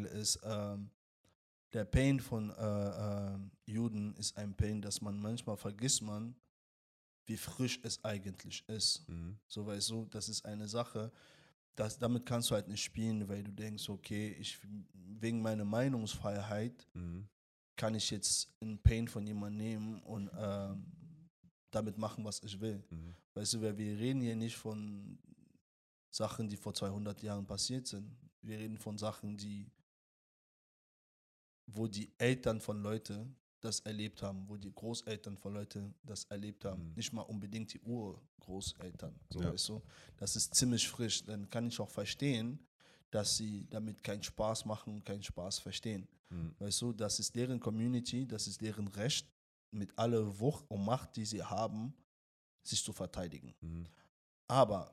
mittlerweile ist, ähm, der Pain von äh, äh, Juden ist ein Pain, dass man manchmal vergisst man, wie frisch es eigentlich ist. Mhm. So weißt du, das ist eine Sache, das, damit kannst du halt nicht spielen, weil du denkst, okay, ich wegen meiner Meinungsfreiheit Mhm. kann ich jetzt einen Pain von jemandem nehmen und ähm, damit machen, was ich will. Mhm. Weißt du, weil wir reden hier nicht von Sachen, die vor 200 Jahren passiert sind. Wir reden von Sachen, die, wo die Eltern von Leuten das erlebt haben, wo die Großeltern von Leuten das erlebt haben. Mhm. Nicht mal unbedingt die Urgroßeltern. So Ja. weißt du? Das ist ziemlich frisch. Dann kann ich auch verstehen, dass sie damit keinen Spaß machen, keinen Spaß verstehen. Mhm. Weißt du, das ist deren Community, das ist deren Recht, mit aller Wucht und Macht, die sie haben, sich zu verteidigen. Mhm. Aber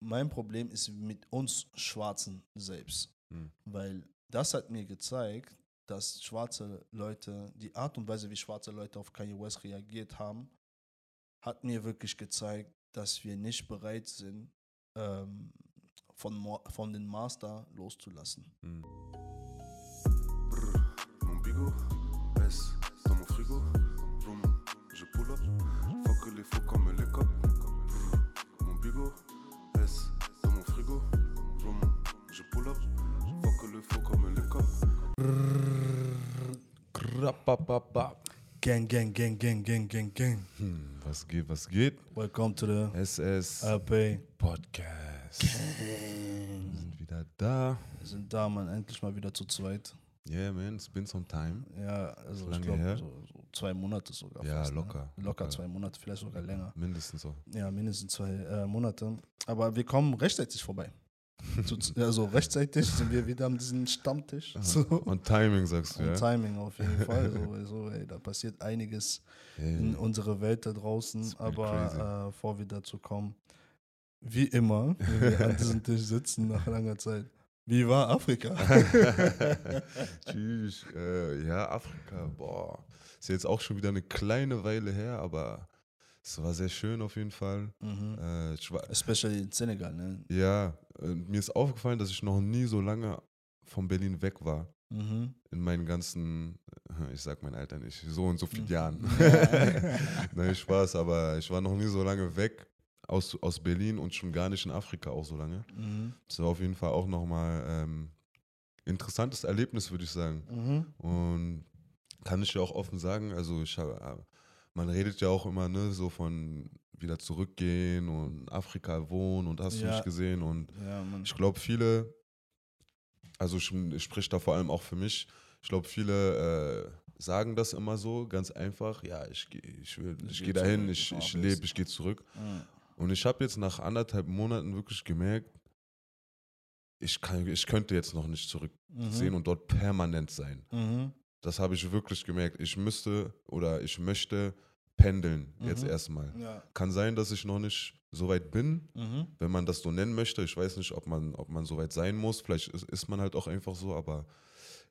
mein Problem ist mit uns Schwarzen selbst, Mhm. weil das hat mir gezeigt, dass schwarze Leute, die Art und Weise, wie schwarze Leute auf Kanye West reagiert haben, hat mir wirklich gezeigt, dass wir nicht bereit sind, ähm, von, Mo- von den Master loszulassen. Mhm. Mon bigot, Gang, gang, gang, gang, gang, gang, gang. Hm, was geht, was geht? Welcome to the SS LP. Podcast. Wir sind wieder da. Wir sind da, man, endlich mal wieder zu zweit. Yeah, man, it's been some time. Ja, also Lange ich glaube, so, so zwei Monate sogar. Ja, fast, locker, Ne? Locker, locker. zwei Monate, vielleicht sogar länger. Mindestens so. Ja, mindestens zwei äh, Monate. Aber wir kommen rechtzeitig vorbei. Also rechtzeitig sind wir wieder an diesem Stammtisch. So. Und Timing sagst du, Und ja? Timing auf jeden Fall. So, so, ey, da passiert einiges in Hey. unserer Welt da draußen. Aber äh, vor wir dazu kommen, wie immer, wenn wir an diesem Tisch sitzen nach langer Zeit, wie war Afrika? Tschüss. Äh, ja, Afrika, boah. Ist jetzt auch schon wieder eine kleine Weile her, aber es war sehr schön auf jeden Fall. mhm. Äh, Especially in Senegal, ne? ja, mir ist aufgefallen, dass ich noch nie so lange von Berlin weg war. Mhm. In meinen ganzen, äh, ich sag mein Alter nicht, so und so vielen Mhm. Jahren. Nein, Spaß, aber ich war noch nie so lange weg aus, aus Berlin und schon gar nicht in Afrika auch so lange. Mhm. Das war auf jeden Fall auch nochmal ähm, interessantes Erlebnis, würde ich sagen. Mhm. Und kann ich ja auch offen sagen, also ich habe, man redet ja auch immer ne, so von wieder zurückgehen und Afrika wohnen und hast du Ja. nicht gesehen. Und Ja, ich glaube, viele, also ich, ich spreche da vor allem auch für mich, ich glaube, viele äh, sagen das immer so, ganz einfach, ja, ich, ich, will- Ich ich geh gehe dahin, zurück, ich, ich lebe, ich gehe zurück. Mhm. Und ich habe jetzt nach anderthalb Monaten wirklich gemerkt, ich, kann, ich könnte jetzt noch nicht zurücksehen Mhm. und dort permanent sein. Mhm. Das habe ich wirklich gemerkt. Ich müsste oder ich möchte pendeln jetzt Mhm. erstmal. Ja. Kann sein, dass ich noch nicht so weit bin, Mhm. wenn man das so nennen möchte. Ich weiß nicht, ob man, ob man so weit sein muss. Vielleicht ist, ist man halt auch einfach so, aber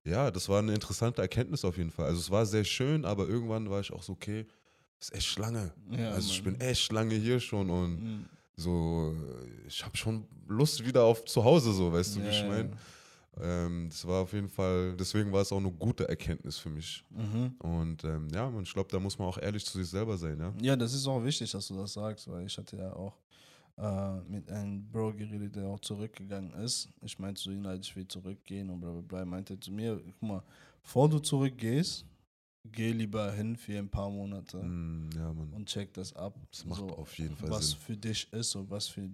ja, das war eine interessante Erkenntnis auf jeden Fall. Also es war sehr schön, aber irgendwann war ich auch so, okay, ist echt lange. Ja, also ich Mann. bin echt lange hier schon und Mhm. so, äh, ich habe schon Lust wieder auf zu Hause, so, weißt du, wie ich Ja, meine? Ähm, das war auf jeden Fall, deswegen war es auch eine gute Erkenntnis für mich. Mhm. Und ähm, ja, man, ich glaube, da muss man auch ehrlich zu sich selber sein, ja. Ja, das ist auch wichtig, dass du das sagst, weil ich hatte ja auch äh, mit einem Bro geredet, der auch zurückgegangen ist. Ich meinte zu ihm, halt, ich will zurückgehen und bla bla bla. Er meinte zu mir, guck mal, bevor du zurückgehst, geh lieber hin für ein paar Monate Mm, ja, und check das ab. Das macht so, auf jeden Fall was Sinn. für dich ist und was für äh,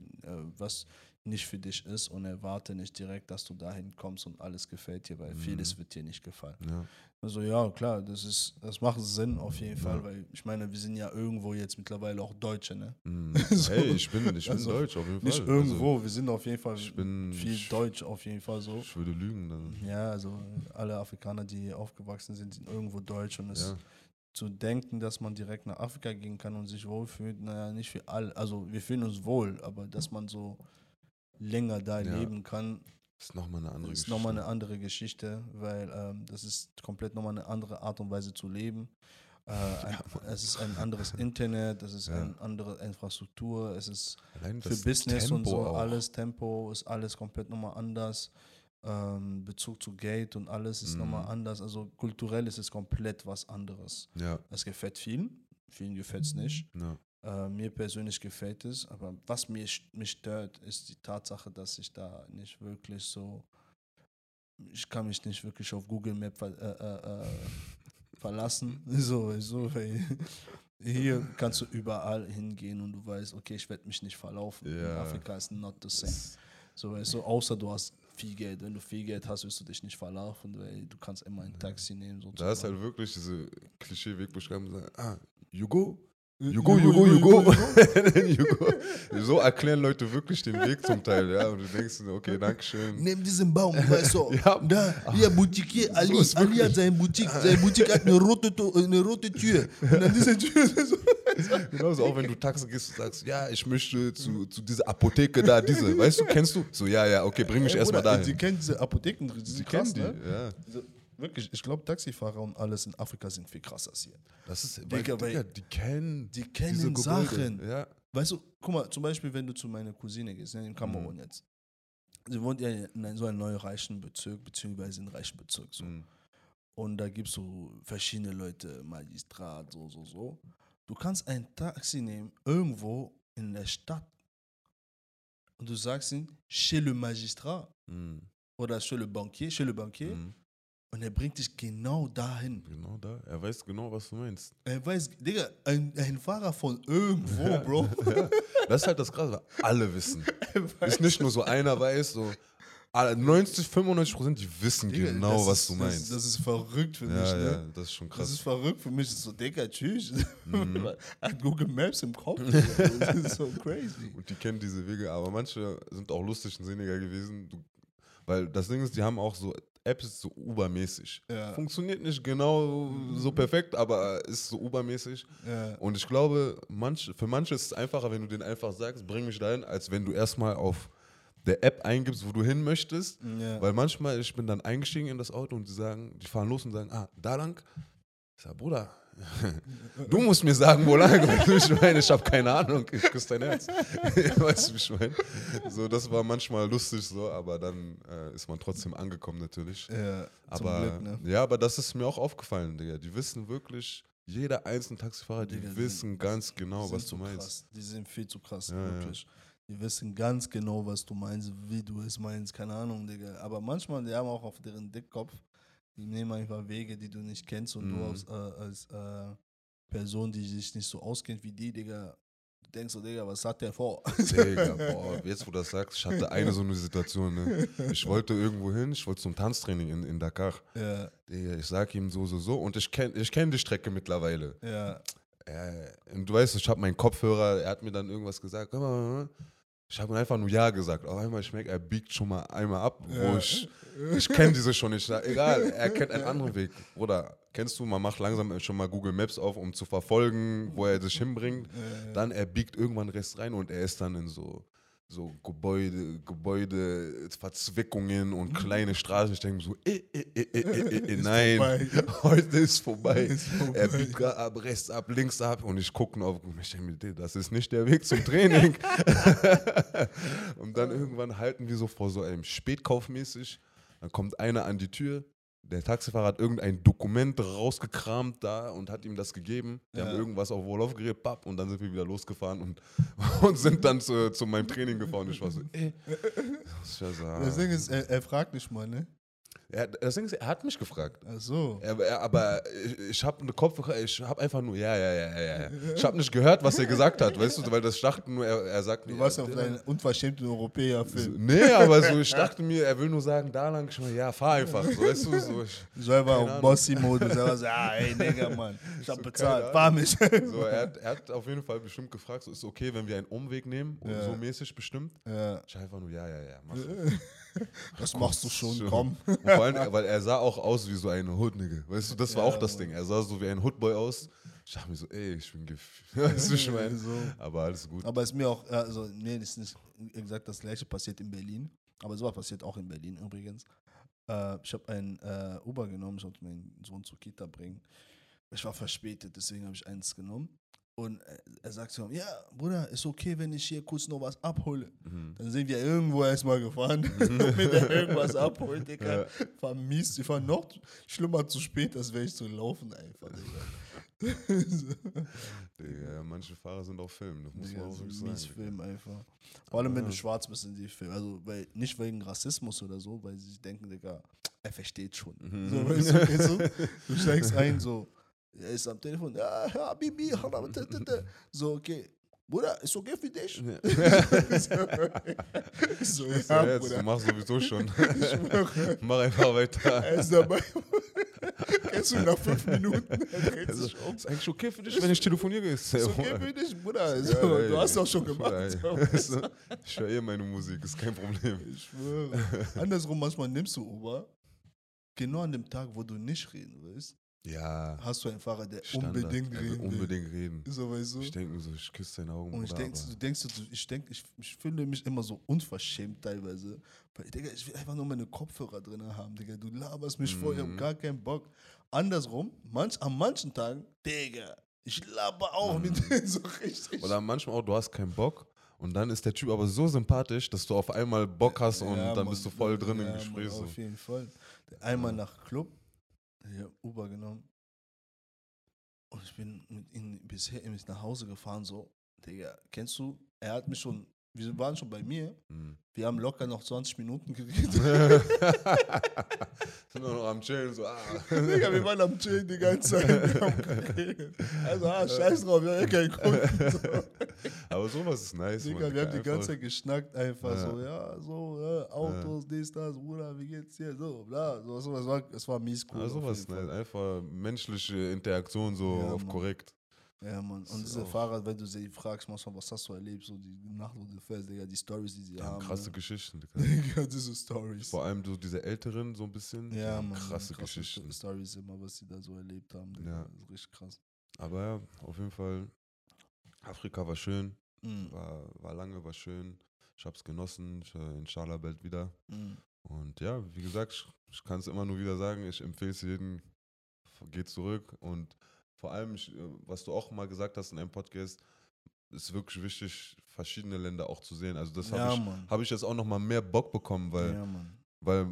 was nicht für dich ist und erwarte nicht direkt, dass du dahin kommst und alles gefällt dir, weil Mhm. vieles wird dir nicht gefallen. Ja, Also ja, klar, das ist, das macht Sinn auf jeden Ja. Fall, weil ich meine, wir sind ja irgendwo jetzt mittlerweile auch Deutsche, ne? mm. So. Hey, ich bin, ich bin Also, Deutsch auf jeden Fall. Nicht irgendwo, wir sind auf jeden Fall Also, ich bin viel ich, Deutsch auf jeden Fall so. Ich würde lügen dann. Ja, also alle Afrikaner, die hier aufgewachsen sind, sind irgendwo Deutsch und es Ja, zu denken, dass man direkt nach Afrika gehen kann und sich wohlfühlt, naja, nicht für alle, also wir fühlen uns wohl, aber dass man so länger da Ja. leben kann, ist nochmal eine andere ist nochmal eine andere Geschichte, weil ähm, das ist komplett nochmal eine andere Art und Weise zu leben. Äh, ein, es ist ein anderes Internet, es ist Ja. eine andere Infrastruktur, es ist Allein für Business und Tempo so auch. alles, Tempo ist alles komplett nochmal anders. ähm, Bezug zu Geld und alles ist Mhm. nochmal anders. Also kulturell ist es komplett was anderes. Ja, Es gefällt vielen, vielen gefällt es nicht. ja. Äh, mir persönlich gefällt es, aber was mich, mich stört, ist die Tatsache, dass ich da nicht wirklich so, ich kann mich nicht wirklich auf Google Map ver, äh, äh, äh, verlassen. So, so, weil hier kannst du überall hingehen und du weißt, okay, ich werde mich nicht verlaufen. In Ja. Afrika ist not the same. So, weißt du, außer du hast viel Geld. Wenn du viel Geld hast, wirst du dich nicht verlaufen, weil du kannst immer ein Taxi nehmen. Da ist sozusagen. halt wirklich diese Klischee-Weg beschreiben, sagen, ah, you go, You you go, you go, you go. you go. So erklären Leute wirklich den Weg zum Teil, ja. Und du denkst, okay, Dankeschön. Nimm diesen Baum, weißt du. Ja. Da, hier, Boutique, Ali. ist Ali hat seine Boutique. Seine Boutique hat eine rote, eine rote Tür. Und an dieser Tür ist so. Genauso auch wenn du Taxi gehst und sagst, ja, ich möchte zu, zu dieser Apotheke da, diese, weißt du, kennst du? So, ja, ja, okay, bring mich erstmal dahin. Sie kennen diese Apotheken, die sind kennen krass, die, ne? ja. Wirklich, ich glaube, Taxifahrer und alles in Afrika sind viel krasser als hier. Das ist, Digga, weil, weil- Digga, die kennen, Die kennen. Sachen. Ja, Weißt du, guck mal, zum Beispiel, wenn du zu meiner Cousine gehst, ne, in Kamerun Mhm. jetzt. Sie wohnt ja in so einem neuen reichen Bezirk, beziehungsweise in einem reichen Bezirk. So. Mhm. Und da gibt es so verschiedene Leute, Magistrat, so, so, so. Du kannst ein Taxi nehmen, irgendwo in der Stadt. Und du sagst ihm, chez le magistrat Mhm. oder chez le banquier, chez le banquier. Und er bringt dich genau dahin. Genau da. Er weiß genau, was du meinst. Er weiß, Digga, ein, ein Fahrer von irgendwo, Bro. Ja. Das ist halt das Krasse, weil alle wissen. Ist nicht nur so einer weiß, so alle- 90, 95 Prozent, die wissen Digga, genau, das was ist, du das- meinst. Das, ist verrückt für mich, ja, ne? ja, das ist schon Das krass. ist verrückt für mich. Das ist so, Digga, tschüss. Mhm. Hat Google Maps im Kopf. das ist so crazy. Und die kennen diese Wege, aber manche sind auch lustig und sinniger gewesen. Du, weil das Ding ist, die haben auch so Apps so Uber-mäßig. Ja. Funktioniert nicht genau so perfekt, aber ist so Uber-mäßig. Ja. Und ich glaube, manch, für manche ist es einfacher, wenn du denen einfach sagst, bring mich dahin, als wenn du erstmal auf der App eingibst, wo du hin möchtest. Ja. Weil manchmal, ich bin dann eingestiegen in das Auto und die sagen, die fahren los und sagen, ah, da lang. Ich sag, Bruder, du musst mir sagen, wo lang. Du, wie ich meine, ich habe keine Ahnung. Ich küsse dein Herz. weißt du, wie ich meine? So, das war manchmal lustig so, aber dann äh, ist man trotzdem angekommen natürlich. ja, zum Aber Glück, ne? ja, aber das ist mir auch aufgefallen, Digga. Die wissen wirklich, jeder einzelne Taxifahrer, die Digga, wissen sind- ganz genau, was du meinst. Krass. Die sind viel zu krass, Ja, ja. wirklich. Die wissen ganz genau, was du meinst, wie du es meinst, keine Ahnung, Digga. Aber manchmal, die haben auch auf deren Dickkopf, die nehmen einfach Wege, die du nicht kennst und du Mhm. als, äh, als äh, Person, die sich nicht so auskennt wie die, Digga, du denkst so, Digga, was hat der vor? Digga, boah, jetzt wo du das sagst, ich hatte eine so eine Situation, ne? Ich wollte irgendwo hin, ich wollte zum Tanztraining in, in Dakar. ja, Digga, ich sag ihm so, so, so und ich kenne ich kenn die Strecke mittlerweile. ja, Äh, und du weißt, ich habe meinen Kopfhörer, er hat mir dann irgendwas gesagt. Ich habe einfach nur Ja gesagt. Auf einmal schmeckt, er biegt schon mal einmal ab, Ja. ich, ich kenne diese schon nicht. Egal, er kennt einen anderen Weg. Oder kennst du, man macht langsam schon mal Google Maps auf, um zu verfolgen, wo er sich hinbringt. Dann er biegt irgendwann rechts rein und er ist dann in so, so Gebäude, Gebäude, Verzwickungen und kleine Straßen. Ich denke so, eh, eh, eh, eh, eh, eh, nein, heute ist vorbei. Ist vorbei. Er biegt grad ab, rechts ab, links ab und ich gucke auf ich denke mir, das ist nicht der Weg zum Training. und dann irgendwann halten wir so vor so einem Spätkauf mäßig. Dann kommt einer an die Tür. Der Taxifahrer hat irgendein Dokument rausgekramt da und hat ihm das gegeben. Die Ja. haben irgendwas auf Wolof-Gerät, papp, und dann sind wir wieder losgefahren und, und sind dann zu, zu meinem Training gefahren. Ich war so, ey. Ah. Das Ding ist, er, er fragt nicht mal, ne? Er, das Ding ist, er hat mich gefragt. Ach so. Er, er, aber ich, ich habe eine Kopfhörer, ich habe einfach nur, ja, ja, ja, ja, ja. Ich habe nicht gehört, was er gesagt hat, weißt du, weil das dachte nur, er, er sagt Du warst ja, auf deinen unverschämten Europäer-Film. Nee, aber so, ich dachte mir, er will nur sagen, da lang, ich meine, ja, fahr einfach, so, weißt du, so, ich, Selber auf Ahnung. Bossy-Modus. Er war so, ah, ey, Digga, Mann, ich hab So, bezahlt, fahr mich. so er, hat, er hat auf jeden Fall bestimmt gefragt, so, ist okay, wenn wir einen Umweg nehmen, und Ja. so mäßig bestimmt. ja, Ich einfach nur, ja, ja, ja, mach. das machst du schon, Schon. komm. Und vor allem, weil er sah auch aus wie so ein Hood-Nigga. Weißt du, das war Ja, auch das Mann. Ding. Er sah so wie ein Hoodboy aus. Ich dachte mir so, ey, ich bin gef. Weißt du, ich meine? So. Aber alles gut. Aber ist mir auch, also, das ist nicht exakt das gleiche passiert in Berlin. Aber sowas passiert auch in Berlin übrigens. Äh, ich habe ein äh, Uber genommen, ich wollte meinen Sohn zur Kita bringen. Ich war verspätet, deswegen habe ich eins genommen. Und er sagt so, ja, Bruder, ist okay, wenn ich hier kurz noch was abhole. Mhm. Dann sind wir irgendwo erstmal gefahren, damit er irgendwas abholt, Digga. Ja. War mies, ich war noch schlimmer zu spät, als wäre ich zu laufen einfach, Digga. Digga, manche Fahrer sind auch Film, das muss Digga, man auch so wirklich mies sagen. Film einfach. Vor allem, wenn du schwarz bist in die Film. Also, weil, nicht wegen Rassismus oder so, weil sie denken, Digga, er versteht schon. Mhm. So, weißt du, weißt du, du steigst ein, so, er ist am Telefon, ja, ja, Bibi, so, okay. Bruder, ist okay für dich? so, Ja, ja, jetzt, du Bruder. machst sowieso schon. Mach einfach weiter. er ist dabei. Kennst du nach fünf Minuten? Also, ist eigentlich okay für dich, wenn ich telefoniere? Ist okay für dich, Bruder. So, Ja, du hast doch schon Bruder, gemacht. So. Ich höre eh meine Musik, ist kein Problem. Ich schwöre. Andersrum, manchmal nimmst du Uber, genau an dem Tag, wo du nicht reden willst, Ja, hast du einen Fahrer, der Standard. unbedingt reden will. unbedingt reden. So, weißt du? Ich denke mir so, ich küsse deine Augen. Und ich Bruder, denk, aber- du denkst, du, ich denk, ich, ich fühle mich immer so unverschämt teilweise. Weil, Digga, ich will einfach nur meine Kopfhörer drin haben, Digga. Du laberst mich voll, ich hab Mhm. gar keinen Bock. Andersrum, manch, an manchen Tagen, Digga, ich laber auch mit denen so richtig. Mhm. Oder manchmal auch, du hast keinen Bock und dann ist der Typ aber so sympathisch, dass du auf einmal Bock hast und Ja, dann Mann. bist du voll drin Ja, im Gespräch. Mann. Auf jeden Fall. Einmal nach Club, hier Uber genommen. Und ich bin mit ihm bisher nach Hause gefahren, so, Digga, kennst du? Er hat mich schon, wir waren schon bei mir, Mhm. wir haben locker noch 20 Minuten geredet. Sind wir noch am Chillen, so, ah. Digga, wir waren am Chillen die ganze Zeit. Also, ah, scheiß drauf, wir haben ja keinen Kunden. So. Aber sowas ist nice. Digga, Mann, wir haben die ganze Zeit geschnackt, einfach Ja. so, ja, so, äh, Autos, dies, das, Bruder, wie geht's dir, so, bla, so, so, es war, es war mies cool. Ja, sowas ist nice. Einfach menschliche Interaktion so Ja, auf Mann. korrekt. Ja, Mann. Und diese auch- Fahrer, wenn du sie fragst, manchmal, was hast du erlebt, so die Nacht, wo du fährst, Digga, die Stories, die sie Die haben krasse ne? Geschichten. Digga. Diese Stories. Vor allem so diese Älteren so ein bisschen. die Ja, haben Mann. krasse Geschichten. Stories immer, was sie da so erlebt haben. Digga. Ja. Das ist richtig krass. Aber ja, auf jeden Fall, Afrika war schön, Mhm. war, war lange, war schön. Ich hab's genossen, ich, äh, inshallah bald wieder. Mhm. Und ja, wie gesagt, ich, ich kann es immer nur wieder sagen, ich empfehle es jedem, geh zurück. Und vor allem, ich, äh, was du auch mal gesagt hast in einem Podcast, ist wirklich wichtig, verschiedene Länder auch zu sehen. Also das Ja, habe ich, Mann. hab ich jetzt auch noch mal mehr Bock bekommen, weil, ja, weil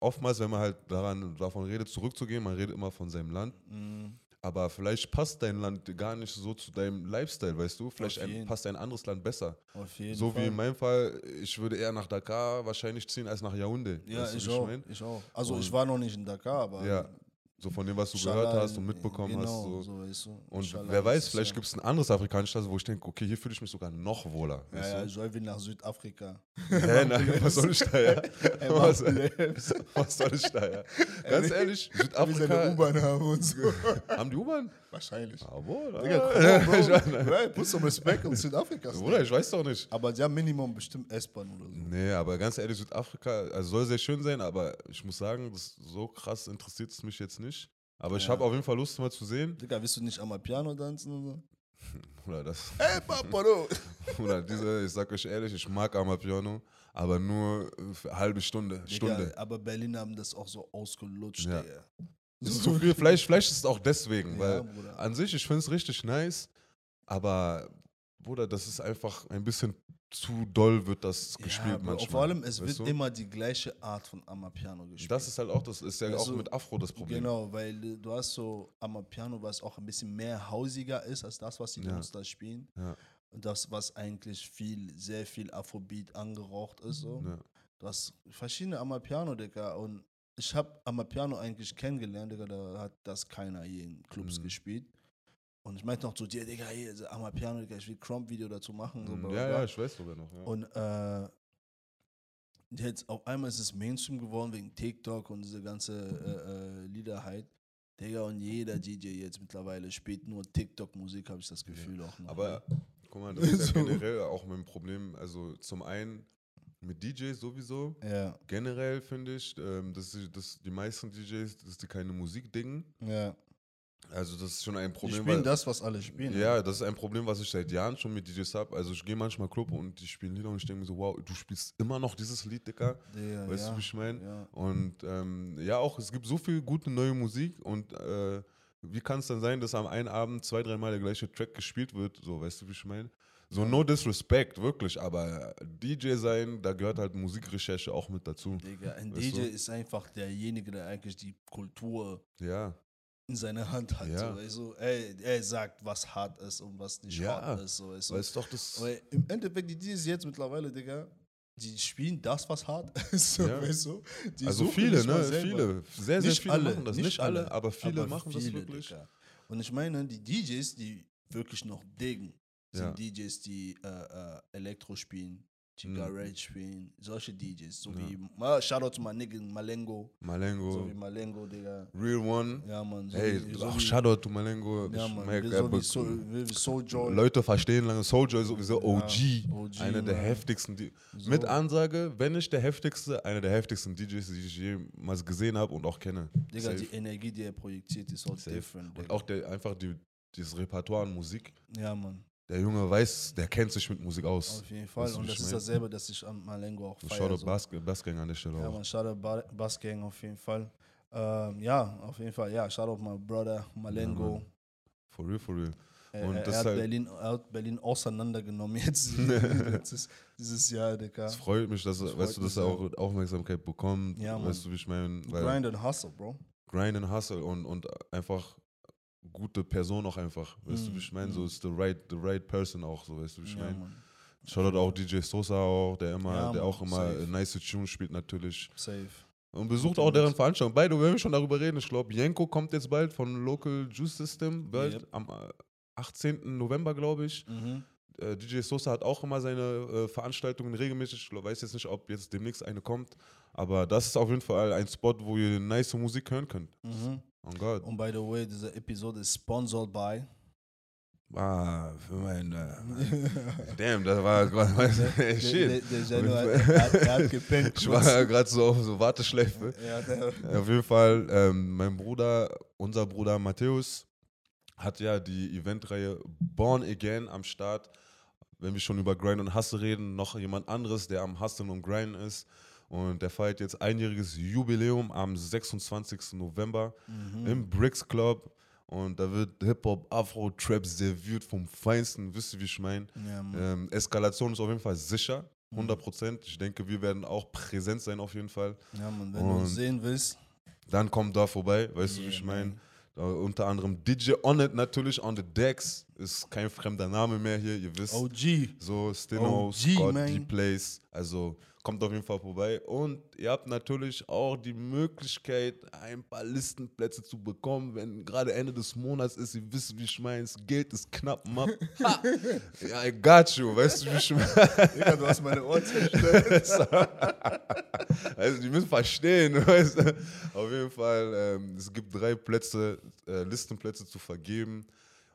oftmals, wenn man halt daran, davon redet, zurückzugehen, man redet immer von seinem Land. Mhm. Aber vielleicht passt dein Land gar nicht so zu deinem Lifestyle, weißt du? Vielleicht ein, passt ein anderes Land besser. Auf jeden So Fall. wie in meinem Fall, ich würde eher nach Dakar wahrscheinlich ziehen als nach Yaoundé. Ja, Weißt du, ich auch, ich auch. Also Und- ich war noch nicht in Dakar, aber Ja, So von dem, was du Inshallah, gehört hast und mitbekommen genau, hast. So. so weißt du. Und Inshallah wer weiß, vielleicht ja- gibt es ein anderes afrikanisches Land, wo ich denke, okay, hier fühle ich mich sogar noch wohler. Ja, weißt ja, du? ich soll wieder nach Südafrika. Hä, nein, was soll ich da, ja? Was, was soll ich da, ja? Ganz will- ehrlich, will seine Südafrika, U-Bahn haben und so. haben die U-Bahn? Wahrscheinlich. Ah, Bruder. Digga, on, Bro. Right, put some respect on Südafrika. Bruder, ich weiß doch nicht. Aber sie haben Minimum bestimmt S-Bahn oder so. Nee, aber ganz ehrlich, Südafrika, also soll sehr schön sein, aber ich muss sagen, so krass interessiert es mich jetzt nicht. Aber ich habe auf jeden Fall Lust, mal zu sehen. Digga, willst du nicht einmal Piano tanzen oder so? Oder das, Ey, Papa, du! oder diese, ich sag euch ehrlich, ich mag Amapiano, aber nur für eine halbe Stunde, Stunde. Digga, aber Berlin haben das auch so ausgelutscht, Ja. Digga. Ist zu viel, vielleicht, vielleicht ist es auch deswegen, Ja, weil Bruder. an sich, ich finde es richtig nice, aber Bruder, das ist einfach ein bisschen zu doll wird das gespielt ja, manchmal. Vor allem, es wird du? immer die gleiche Art von Amapiano gespielt. Das ist halt auch, das ist ja Weißt auch mit Afro das Problem. Genau, weil du hast so Amapiano, was auch ein bisschen mehr hausiger ist als das, was die Ja. Jungs da spielen. Ja. Und das, was eigentlich viel, sehr viel Afrobeat angeraucht ist. So. Ja. Du hast verschiedene Amapiano, Digga. Und ich habe Amapiano eigentlich kennengelernt, Digga. Da hat das keiner hier in Clubs Mhm. gespielt. Und ich meinte noch zu dir, Digga, hier, so Amapiano, Digga, ich will Crump-Video dazu machen. So, bla, bla, Ja, bla. ja, ich weiß sogar noch. Ja. Und äh, jetzt auf einmal ist es Mainstream geworden wegen TikTok und diese ganze äh, äh, Lieder halt. Digga, und jeder DJ jetzt mittlerweile spielt nur TikTok-Musik, habe ich das Gefühl auch noch. Aber ne? guck mal, das ist ja generell auch mein Problem. Also zum einen mit DJs sowieso. ja, Generell finde ich, ähm, dass, die- dass die meisten DJs, dass die keine Musik dingen. ja. Also das ist schon ein Die Problem. spielen weil- das, was alle spielen. Ja, das ist ein Problem, was ich seit Jahren schon mit DJs habe. Also ich gehe manchmal Club und die spielen Lieder und ich denke mir so, wow, du spielst immer noch dieses Lied, Digga. Digga, Weißt ja, du, wie ich meine? Ja. Und ähm, ja, auch es gibt so viel gute neue Musik und äh, wie kann es dann sein, dass am einen Abend zwei, dreimal der gleiche Track gespielt wird? So, weißt du, wie ich meine? So, no disrespect, wirklich, aber DJ sein, da gehört halt Musikrecherche auch mit dazu. Digga, ein DJ du? ist einfach derjenige, der eigentlich die Kultur Ja, in seiner Hand hat. Ja. So, du? er, er sagt, was hart ist und was nicht Ja. hart ist. So, weißt du? weißt doch, das. Aber im Endeffekt, die DJs jetzt mittlerweile, Digga, die spielen das, was hart ist. So, Ja. weißt du? Also viele, nicht ne? Viele. Sehr, sehr Nicht viele alle, machen das. Nicht, alle, aber viele aber machen das viele, wirklich. Digga. Und ich meine, die DJs, die wirklich noch diggen, sind. DJs, die äh, äh, Elektro spielen, Mhm. Garage spielen, solche DJs. So Ja. wie, mal, Shoutout to my nigga Malengo. Malengo, So wie Malengo, Digga. Real One. Ja, Mann. So Hey, so auch Shoutout to Malengo. Ja, Mann. merk, wie, er so wie Soul, wie Souljoy. Leute verstehen lange. Soldier ist sowieso OG. Ja, OG, einer der heftigsten. Die, So. Mit Ansage, wenn nicht der heftigste, einer der heftigsten DJs, die ich jemals gesehen habe und auch kenne. Digga, Safe. die Energie, die er projiziert, ist auch Safe. different. Und Digga. auch der, einfach die, dieses Repertoire an Musik. Ja, Mann. Der Junge weiß, der kennt sich mit Musik aus. Auf jeden Fall. Weißt du, Und das ist dasselbe, das ich an Malengo auch So feiere. Shoutout So. Bas Bassgang an der Stelle Ja, auch. man, Shoutout Ba- Bassgang auf jeden Fall. Ähm, ja, auf jeden Fall. Ja, Shoutout my brother Malengo. Mann. For real, for real. er, Und er, er, hat halt- Berlin, er hat Berlin auseinandergenommen jetzt letztes, dieses Jahr, Digga. Es freut mich, dass, Das er- freut weißt du, dass er auch Aufmerksamkeit bekommt. Ja, weißt du, wie ich meine? Grind and Hustle, Bro. Grind and Hustle und, und einfach gute Person auch einfach. Weißt du, wie ich meine? So Mm. ist the right, the right person auch, so weißt du, wie ich Ja, meine? Shoutout auch DJ Sosa auch, der immer, Ja, der auch immer safe. äh, nice Tunes spielt natürlich. Safe. Und besucht auch deren Mix. Veranstaltung. Beide, wenn wir schon darüber reden, ich glaube, Jenko kommt jetzt bald von Local Juice System, bald Yep. am äh, 18. November, glaube ich. Mhm. Äh, DJ Sosa hat auch immer seine äh, Veranstaltungen regelmäßig. Ich weiß jetzt nicht, ob jetzt demnächst eine kommt. Aber das ist auf jeden Fall ein Spot, wo ihr nice Musik hören könnt. Mhm. Oh Gott. Und by the way, diese Episode ist sponsored by. Ah, für mein. Damn, das war gerade. Der, Shit. der, der Jano, er, hat- er hat gepennt. Ich war ja gerade so auf so Warteschleife. Ja, der, Auf jeden Fall, ähm, mein Bruder, unser Bruder Matthäus, hat ja die Eventreihe Born Again am Start. Wenn wir schon über Grind und Hustle reden, noch jemand anderes, der am Hustlen und Grinden ist. Und der feiert jetzt einjähriges Jubiläum am 26. November Mhm. im Bricks Club. Und da wird Hip-Hop, Afro, Trap serviert vom Feinsten. Wisst ihr, wie ich meine? ja. Ähm, Eskalation ist auf jeden Fall sicher. 100 Prozent. Ich denke, wir werden auch präsent sein auf jeden Fall. ja, Mann. Wenn du und- uns sehen willst. Dann kommt da vorbei, weißt du, wie Yeah, ich meine? unter anderem DJ On It natürlich, On The Decks, ist kein fremder Name mehr hier, ihr wisst. OG. So, Stino, OG, Scott. D-Plays, also kommt auf jeden Fall vorbei. Und ihr habt natürlich auch die Möglichkeit, ein paar Listenplätze zu bekommen, wenn gerade Ende des Monats ist. Ihr wisst, wie ich meine, Geld ist knapp, Mann. Ja, I got you, weißt du, wie ich meine? Digga, du hast meine Ohren zerstört. Also die müssen verstehen, weißt du? Auf jeden Fall, ähm, es gibt drei Plätze, äh, Listenplätze zu vergeben.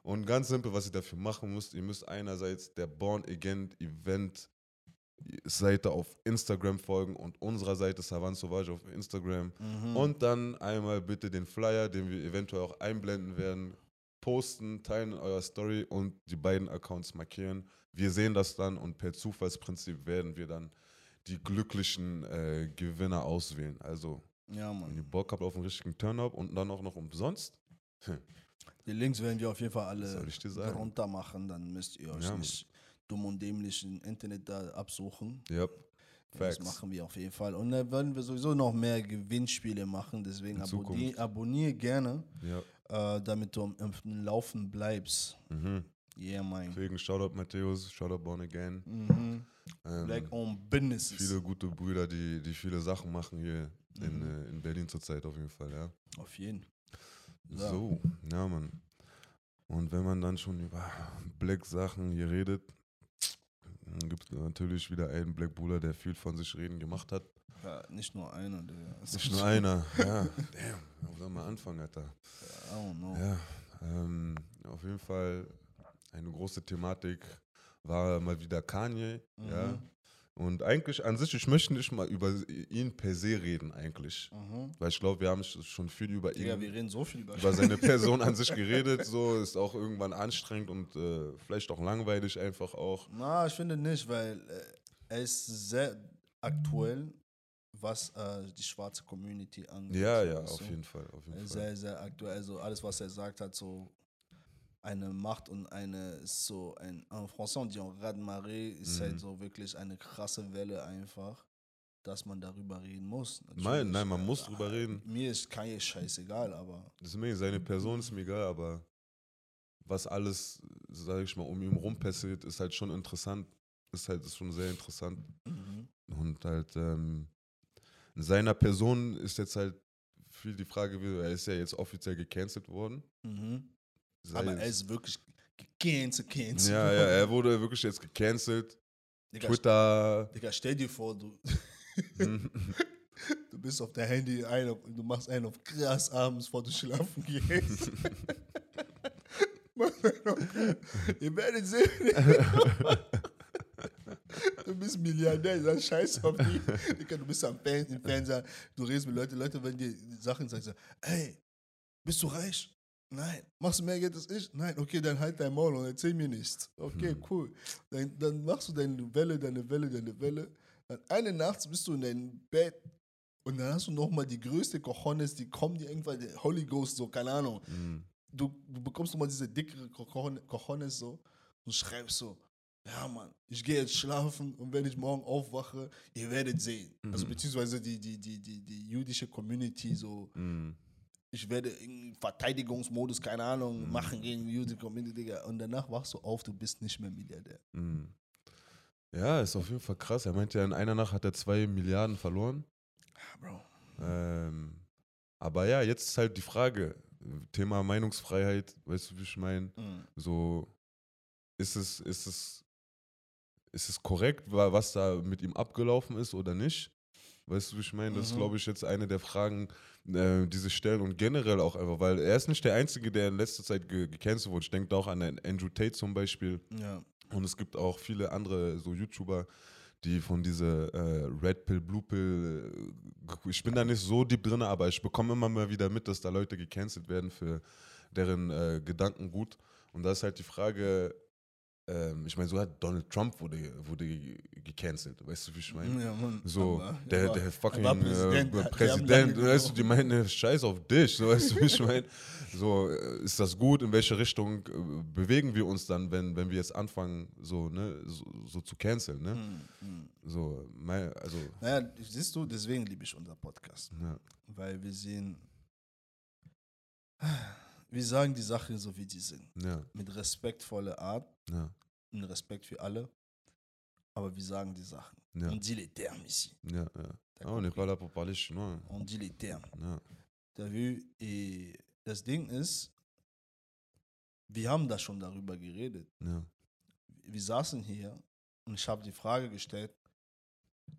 Und ganz simpel, was ihr dafür machen müsst, ihr müsst einerseits der Born Again Event Seite auf Instagram folgen und unserer Seite Savant Sauvage auf Instagram. Mhm. Und dann einmal bitte den Flyer, den wir eventuell auch einblenden werden, posten, teilen in eurer Story und die beiden Accounts markieren. Wir sehen das dann und per Zufallsprinzip werden wir dann die glücklichen äh, Gewinner auswählen. Also, ja, wenn ihr Bock habt auf einen richtigen Turn-Up und dann auch noch umsonst, Die Links werden wir auf jeden Fall alle runter machen. Dann müsst ihr euch Ja, nicht dumm und dämlich im Internet da absuchen. ja, Das Facts. machen wir auf jeden Fall. Und dann werden wir sowieso noch mehr Gewinnspiele machen. Deswegen In abonniere abonnier gerne, Ja, äh, damit du am, Laufen bleibst. mhm. Yeah, mein. Deswegen Shoutout Matthäus, Shoutout Born Again. Mhm. Ähm, Black owned businesses. viele gute Brüder, die, die viele Sachen machen hier in, Mhm. äh, in Berlin zurzeit auf jeden Fall, ja. Auf jeden. So, ja, Mann. Und wenn man dann schon über Black-Sachen hier redet, gibt es natürlich wieder einen Black Bruder, der viel von sich reden gemacht hat. Ja, nicht nur einer. Digga. Es Nicht nur einer. Ja, damn. Wo soll man anfangen, Alter? I don't know. Ja, ähm, auf jeden Fall eine große Thematik war mal wieder Kanye. Ja. Und eigentlich an sich, ich möchte nicht mal über ihn per se reden, eigentlich. Mhm. Weil ich glaube, wir haben schon viel über ihn wir reden so viel über über seine Person an sich geredet, so ist auch irgendwann anstrengend und äh, vielleicht auch langweilig einfach auch. Na, ich finde nicht, weil äh, er ist sehr aktuell, was äh, die schwarze Community angeht. Ja, ja, auf jeden Fall. Auf jeden Fall. Sehr, sehr aktuell. Also alles, was er sagt hat, so eine Macht und eine ist so ein en français on dit en raz de marée ist Mhm. halt so wirklich eine krasse Welle einfach, dass man darüber reden muss. Nein, Natürlich, nein, man muss drüber reden. Mir ist Kanye scheißegal, aber Deswegen, seine Person ist mir egal, aber was alles, sage ich mal, um ihn rum passiert, ist halt schon interessant. Ist halt ist schon sehr interessant. mhm. Und halt, ähm, in seiner Person ist jetzt halt viel die Frage, wie- er ist ja jetzt offiziell gecancelt worden. Mhm. Sei aber er ist wirklich gecancelt, cancelt. ja, ja, er wurde wirklich jetzt gecancelt. Digga, Twitter. Digga, stell dir vor, du, hm, du bist auf der Handy, ein du machst einen auf krass abends, bevor du schlafen gehst. Ihr werdet sehen. Du bist Milliardär, du sagst Scheiß auf die. Digga, du bist am Fernseher, du redest mit Leuten, Leute, wenn dir Sachen sagen, so, hey, bist du reich? Nein. Machst du mehr Geld als ich? Nein. Okay, dann halt dein Maul und erzähl mir nichts. Okay, cool. Dann, dann machst du deine Welle, deine Welle, deine Welle. Dann eine Nacht bist du in deinem Bett und dann hast du nochmal die größte Cojones, die kommen dir irgendwann, der Holy Ghost, so, keine Ahnung. hm, Du, du bekommst nochmal diese dickere Cojon- Cojones so und schreibst so, ja Mann, ich gehe jetzt schlafen und wenn ich morgen aufwache, ihr werdet sehen. Also Mhm. beziehungsweise die, die, die, die, die jüdische Community so, hm, ich werde in Verteidigungsmodus, keine Ahnung, Mhm. machen gegen die jüdische Community, Digga. Und danach wachst du auf, du bist nicht mehr Milliardär. hm. Ja, ist auf jeden Fall krass. Er meinte ja, in einer Nacht hat er zwei Milliarden verloren. Bro. Ähm, aber ja, jetzt ist halt die Frage, Thema Meinungsfreiheit, weißt du, wie ich meine? Mhm. So, ist es, ist es, ist es korrekt, wa- was da mit ihm abgelaufen ist oder nicht? Weißt du, wie ich meine? Das ist, Mhm. glaube ich, jetzt eine der Fragen, äh, die sich stellen und generell auch einfach, weil er ist nicht der Einzige, der in letzter Zeit ge gecancelt wurde. Ich denke auch an Andrew Tate zum Beispiel. Ja. Und es gibt auch viele andere so YouTuber, die von dieser äh, Red Pill, Blue Pill, äh, ich bin da nicht so deep drin, aber ich bekomme immer mal wieder mit, dass da Leute gecancelt werden für deren äh, Gedankengut. Und da ist halt die Frage, ähm, ich meine, so hat Donald Trump wurde, wurde ge- gecancelt, weißt du, wie ich meine? ja Mann. So, Aber der, er der fucking Präsident, äh, Präsident weißt du, die gebraucht. meinen, scheiß auf dich, so, weißt du, wie ich meine? So, äh, ist das gut, in welche Richtung äh, bewegen wir uns dann, wenn, wenn wir jetzt anfangen, so, ne, so, so zu canceln, ne? Mhm. Mhm. So, mein, also, Naja, siehst du, deswegen liebe ich unser Podcast. ja, Weil wir sehen, wir sagen die Sachen so, wie die sind. ja, Mit respektvoller Art, ja, und Respekt für alle. Aber wir sagen die Sachen. ja, On dit les termes ici. ja. T'as Ah, on n'est pas là pour parler chinois. On dit les termes. Ja, T'as vu? Et das Ding ist, wir haben da schon darüber geredet. Wir saßen hier und ich habe die Frage gestellt,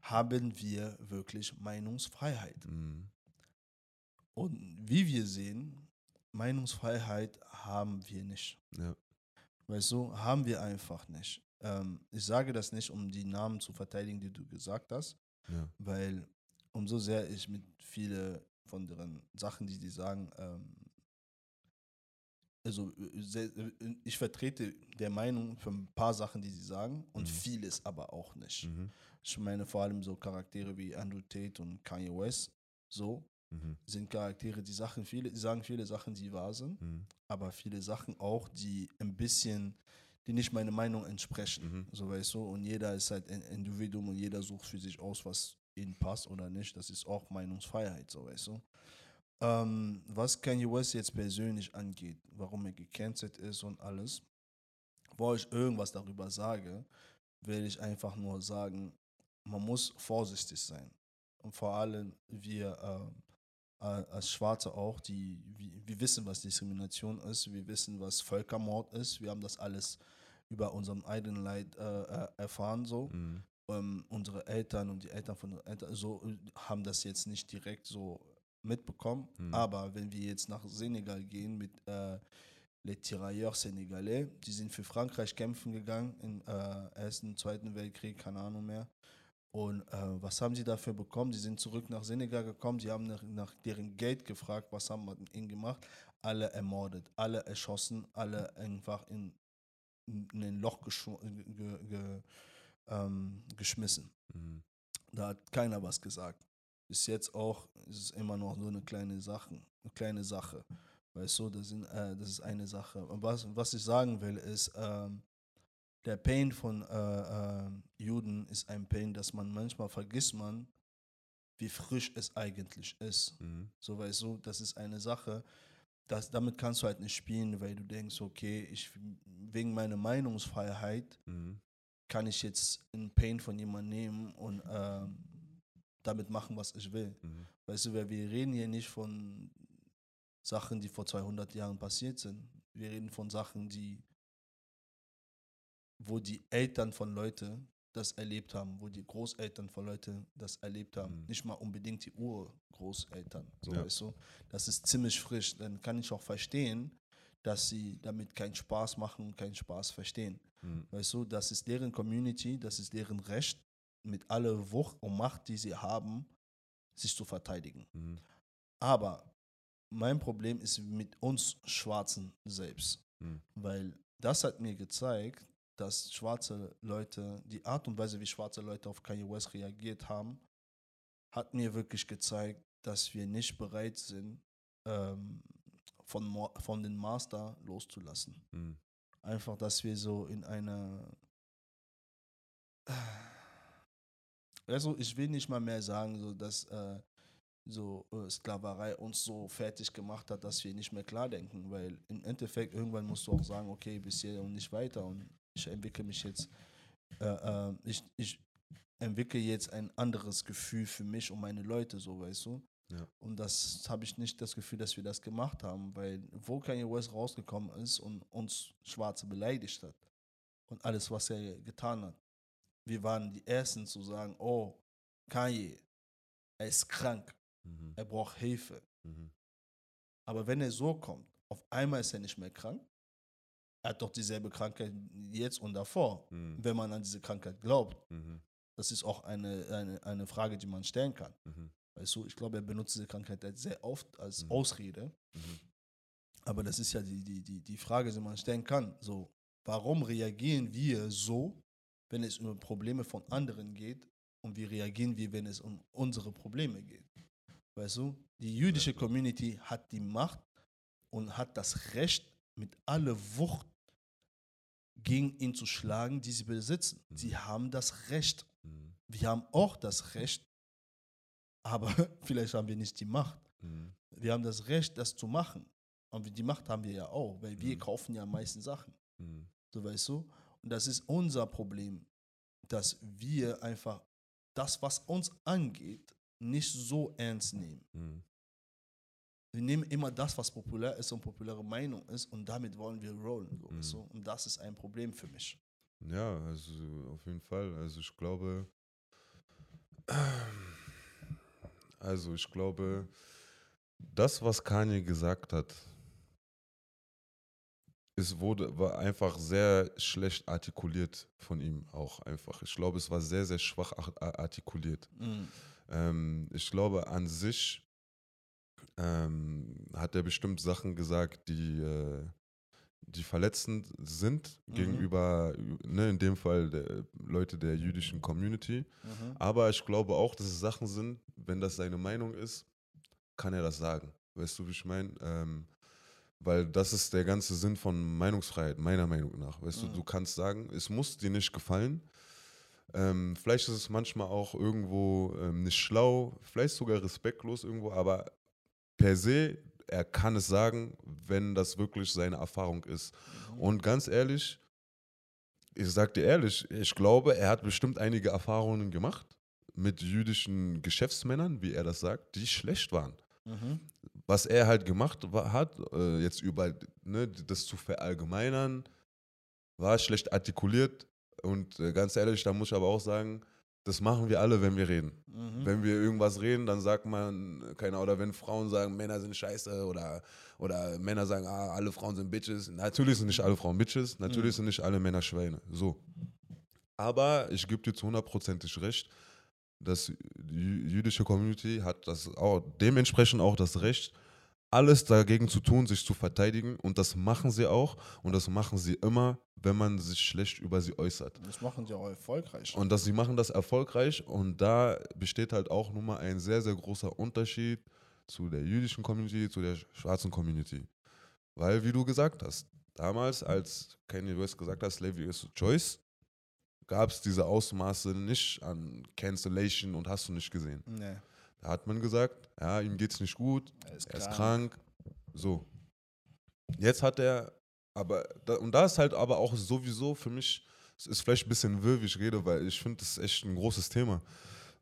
haben wir wirklich Meinungsfreiheit? mhm, Und wie wir sehen, Meinungsfreiheit haben wir nicht. ja, Weißt du, haben wir einfach nicht. Ähm, ich sage das nicht, um die Namen zu verteidigen, die du gesagt hast, ja, weil umso sehr ich mit viele von deren Sachen, die die sagen, ähm, also äh, äh, ich vertrete der Meinung für ein paar Sachen, die sie sagen und Mhm. vieles aber auch nicht. mhm, Ich meine vor allem so Charaktere wie Andrew Tate und Kanye West, so mhm, sind Charaktere, die Sachen viele, die sagen viele Sachen, die wahr sind, mhm, aber viele Sachen auch, die ein bisschen, die nicht meiner Meinung entsprechen. Mhm. So weißt du, und jeder ist halt ein Individuum und jeder sucht für sich aus, was ihnen passt oder nicht. Das ist auch Meinungsfreiheit, so weißt du. Ähm, was Kanye West jetzt persönlich angeht, warum er gecancelt ist und alles, bevor ich irgendwas darüber sage, will ich einfach nur sagen, man muss vorsichtig sein. Und vor allem wir äh, als Schwarze auch, die, wir, wissen, was Diskrimination ist, wir wissen, was Völkermord ist, wir haben das alles über unserem eigenen Leid äh, äh, erfahren so. mhm, Ähm, unsere Eltern und die Eltern von unseren Eltern so äh, haben das jetzt nicht direkt so mitbekommen. Mhm. Aber wenn wir jetzt nach Senegal gehen mit äh, Les Tirailleurs Sénégalais, die sind für Frankreich kämpfen gegangen im äh, Ersten, Zweiten Weltkrieg, keine Ahnung mehr. Und äh, was haben sie dafür bekommen? Die sind zurück nach Senegal gekommen, sie haben nach, nach deren Geld gefragt, was haben wir mit ihnen gemacht? Alle ermordet, alle erschossen, alle einfach in, in ein Loch ge, ge, ähm, geschmissen. mhm, Da hat keiner was gesagt. bis jetzt auch ist es immer noch so eine kleine Sache, eine kleine Sache. Weißt du, das, sind, äh, das ist eine Sache. Und was, was ich sagen will, ist, ähm, der Pain von äh, äh, Juden ist ein Pain, dass man manchmal vergisst man, wie frisch es eigentlich ist. Mhm. So weißt du, das ist eine Sache, das, damit kannst du halt nicht spielen, weil du denkst, okay, ich wegen meiner Meinungsfreiheit Mhm. kann ich jetzt einen Pain von jemandem nehmen und ähm, damit machen, was ich will. Mhm. Weißt du, weil wir reden hier nicht von Sachen, die vor 200 Jahren passiert sind. Wir reden von Sachen, die, wo die Eltern von Leuten das erlebt haben, wo die Großeltern von Leuten das erlebt haben. Mhm. Nicht mal unbedingt die Urgroßeltern. So, Ja. weißt du? Das ist ziemlich frisch. Dann kann ich auch verstehen, dass sie damit keinen Spaß machen und keinen Spaß verstehen. Mhm. Weißt du, das ist deren Community, das ist deren Recht, mit aller Wucht und Macht, die sie haben, sich zu verteidigen. Mhm. Aber mein Problem ist mit uns Schwarzen selbst, Mhm. weil das hat mir gezeigt, dass schwarze Leute, die Art und Weise, wie schwarze Leute auf Kanye West reagiert haben, hat mir wirklich gezeigt, dass wir nicht bereit sind, ähm, von, Mo- von den Master loszulassen Mhm. einfach, dass wir so in einer. Also, ich will nicht mal mehr sagen, so, dass äh, so äh, Sklaverei uns so fertig gemacht hat, dass wir nicht mehr klar denken, weil im Endeffekt irgendwann musst du auch sagen, okay, bis hier und nicht weiter und ich entwickle mich jetzt, äh, äh, ich, ich entwickle jetzt ein anderes Gefühl für mich und meine Leute, so weißt du. Ja. Und das habe ich nicht das Gefühl, dass wir das gemacht haben, weil wo Kanye West rausgekommen ist und uns Schwarze beleidigt hat und alles, was er getan hat. Wir waren die Ersten zu sagen, oh, Kanye, er ist krank, Mhm. er braucht Hilfe. Mhm. Aber wenn er so kommt, auf einmal ist er nicht mehr krank. Er hat doch dieselbe Krankheit jetzt und davor, Mhm. wenn man an diese Krankheit glaubt. Mhm. Das ist auch eine, eine, eine Frage, die man stellen kann. Mhm. Weißt du, ich glaube, er benutzt diese Krankheit halt sehr oft als Mhm. Ausrede. Mhm. Aber das ist ja die, die, die, die Frage, die man stellen kann. So, warum reagieren wir so, wenn es um Probleme von anderen geht? Und wie reagieren wir, wenn es um unsere Probleme geht? Weißt du, die jüdische Community hat die Macht und hat das Recht, mit aller Wucht gegen ihn zu schlagen, die sie besitzen. Mhm. Sie haben das Recht. Mhm. Wir haben auch das Recht, aber vielleicht haben wir nicht die Macht. Mhm. Wir haben das Recht, das zu machen. Und die Macht haben wir ja auch, weil wir Mhm. kaufen ja am meisten Sachen. Mhm. So weißt du? Und das ist unser Problem, dass wir einfach das, was uns angeht, nicht so ernst nehmen. Wir nehmen immer das, was populär ist und populäre Meinung ist und damit wollen wir rollen. So, Mhm. du? Und das ist ein Problem für mich. Ja, also auf jeden Fall. Also ich glaube, also ich glaube, das, was Kanye gesagt hat, es wurde, war einfach sehr schlecht artikuliert von ihm auch einfach. Ich glaube, es war sehr, sehr schwach art- artikuliert. Mhm. Ähm, ich glaube, an sich ähm, hat er bestimmt Sachen gesagt, die, äh, die verletzend sind Mhm. gegenüber, ne, in dem Fall der Leute der jüdischen Community. Mhm. Aber ich glaube auch, dass es Sachen sind, wenn das seine Meinung ist, kann er das sagen. Weißt du, wie ich meine? Ähm, weil das ist der ganze Sinn von Meinungsfreiheit, meiner Meinung nach. Weißt Mhm. du, du kannst sagen, es muss dir nicht gefallen. Ähm, vielleicht ist es manchmal auch irgendwo ähm, nicht schlau, vielleicht sogar respektlos irgendwo, aber per se, er kann es sagen, wenn das wirklich seine Erfahrung ist. Mhm. Und ganz ehrlich, ich sag dir ehrlich, ich glaube, er hat bestimmt einige Erfahrungen gemacht mit jüdischen Geschäftsmännern, wie er das sagt, die schlecht waren. Mhm. Was er halt gemacht hat, äh, jetzt über ne, das zu verallgemeinern, war schlecht artikuliert. Und äh, ganz ehrlich, da muss ich aber auch sagen, das machen wir alle, wenn wir reden. Mhm. Wenn wir irgendwas reden, dann sagt man, keine Ahnung, oder wenn Frauen sagen, Männer sind scheiße oder, oder Männer sagen, ah, alle Frauen sind Bitches. Natürlich sind nicht alle Frauen Bitches, natürlich Mhm. sind nicht alle Männer Schweine. So. Aber ich gebe dir zu hundertprozentig recht, dass die jü- jüdische Community hat das auch, dementsprechend auch das Recht, alles dagegen zu tun, sich zu verteidigen. Und das machen sie auch. Und das machen sie immer, wenn man sich schlecht über sie äußert. Das machen sie auch erfolgreich. Und dass sie machen das erfolgreich. Und da besteht halt auch nun mal ein sehr, sehr großer Unterschied zu der jüdischen Community, zu der schwarzen Community. Weil, wie du gesagt hast, damals, als Kanye West gesagt hat, Slavery is a choice, gab es diese Ausmaße nicht an Cancellation und hast du nicht gesehen. nee. Da hat man gesagt, ja, ihm geht's nicht gut, Er ist er ist krank. So. Jetzt hat er, aber, da, und da ist halt aber auch sowieso für mich, es ist vielleicht ein bisschen wirr, wie ich rede, weil ich finde, das ist echt ein großes Thema.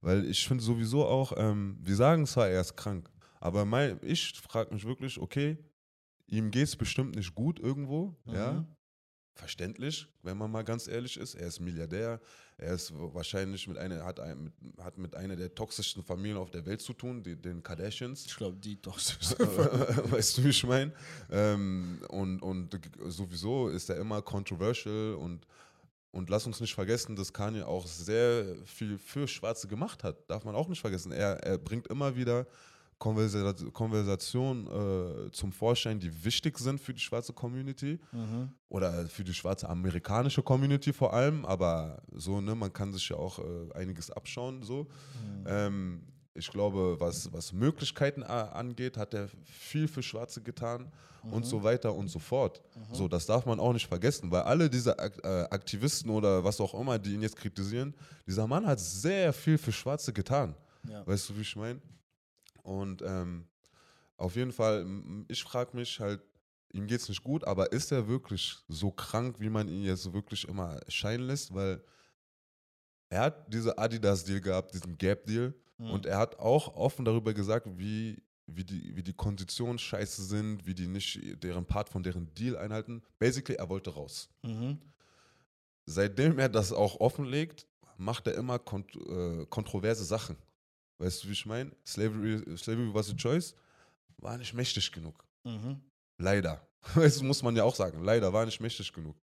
Weil ich finde sowieso auch, ähm, wir sagen zwar, er ist krank, aber mein, ich frage mich wirklich, okay, ihm geht's bestimmt nicht gut irgendwo, ja. Mhm. Verständlich, wenn man mal ganz ehrlich ist. Er ist Milliardär, er ist wahrscheinlich mit einer, hat, ein, mit, hat mit einer der toxischsten Familien auf der Welt zu tun, die, den Kardashians. Ich glaube, die doch. weißt du, wie ich meine? Ähm, und, und sowieso ist er immer controversial und, und lass uns nicht vergessen, dass Kanye auch sehr viel für Schwarze gemacht hat. Darf man auch nicht vergessen. Er, er bringt immer wieder Konversa Konversationen äh, zum Vorschein, die wichtig sind für die schwarze Community mhm. oder für die schwarze amerikanische Community vor allem, aber so, ne, man kann sich ja auch äh, einiges abschauen, so. Mhm. Ähm, ich glaube, was, was Möglichkeiten angeht, hat er viel für Schwarze getan und so weiter und so fort. So, das darf man auch nicht vergessen, weil alle diese äh, Aktivisten oder was auch immer, die ihn jetzt kritisieren, dieser Mann hat sehr viel für Schwarze getan. Ja. Weißt du, wie ich meine? Und ähm, auf jeden Fall, ich frage mich halt, ihm geht es nicht gut, aber ist er wirklich so krank, wie man ihn jetzt wirklich immer scheinen lässt? Weil er hat diese Adidas-Deal gehabt, diesen Gap-Deal, Mhm. und er hat auch offen darüber gesagt, wie, wie, die, wie die Konditionen scheiße sind, wie die nicht deren Part von deren Deal einhalten. Basically, er wollte raus. Mhm. Seitdem er das auch offenlegt, macht er immer kont äh, kontroverse Sachen. Weißt du, wie ich meine? Slavery, Slavery was a choice war nicht mächtig genug. Mhm. Leider. Das muss man ja auch sagen. Leider war nicht mächtig genug.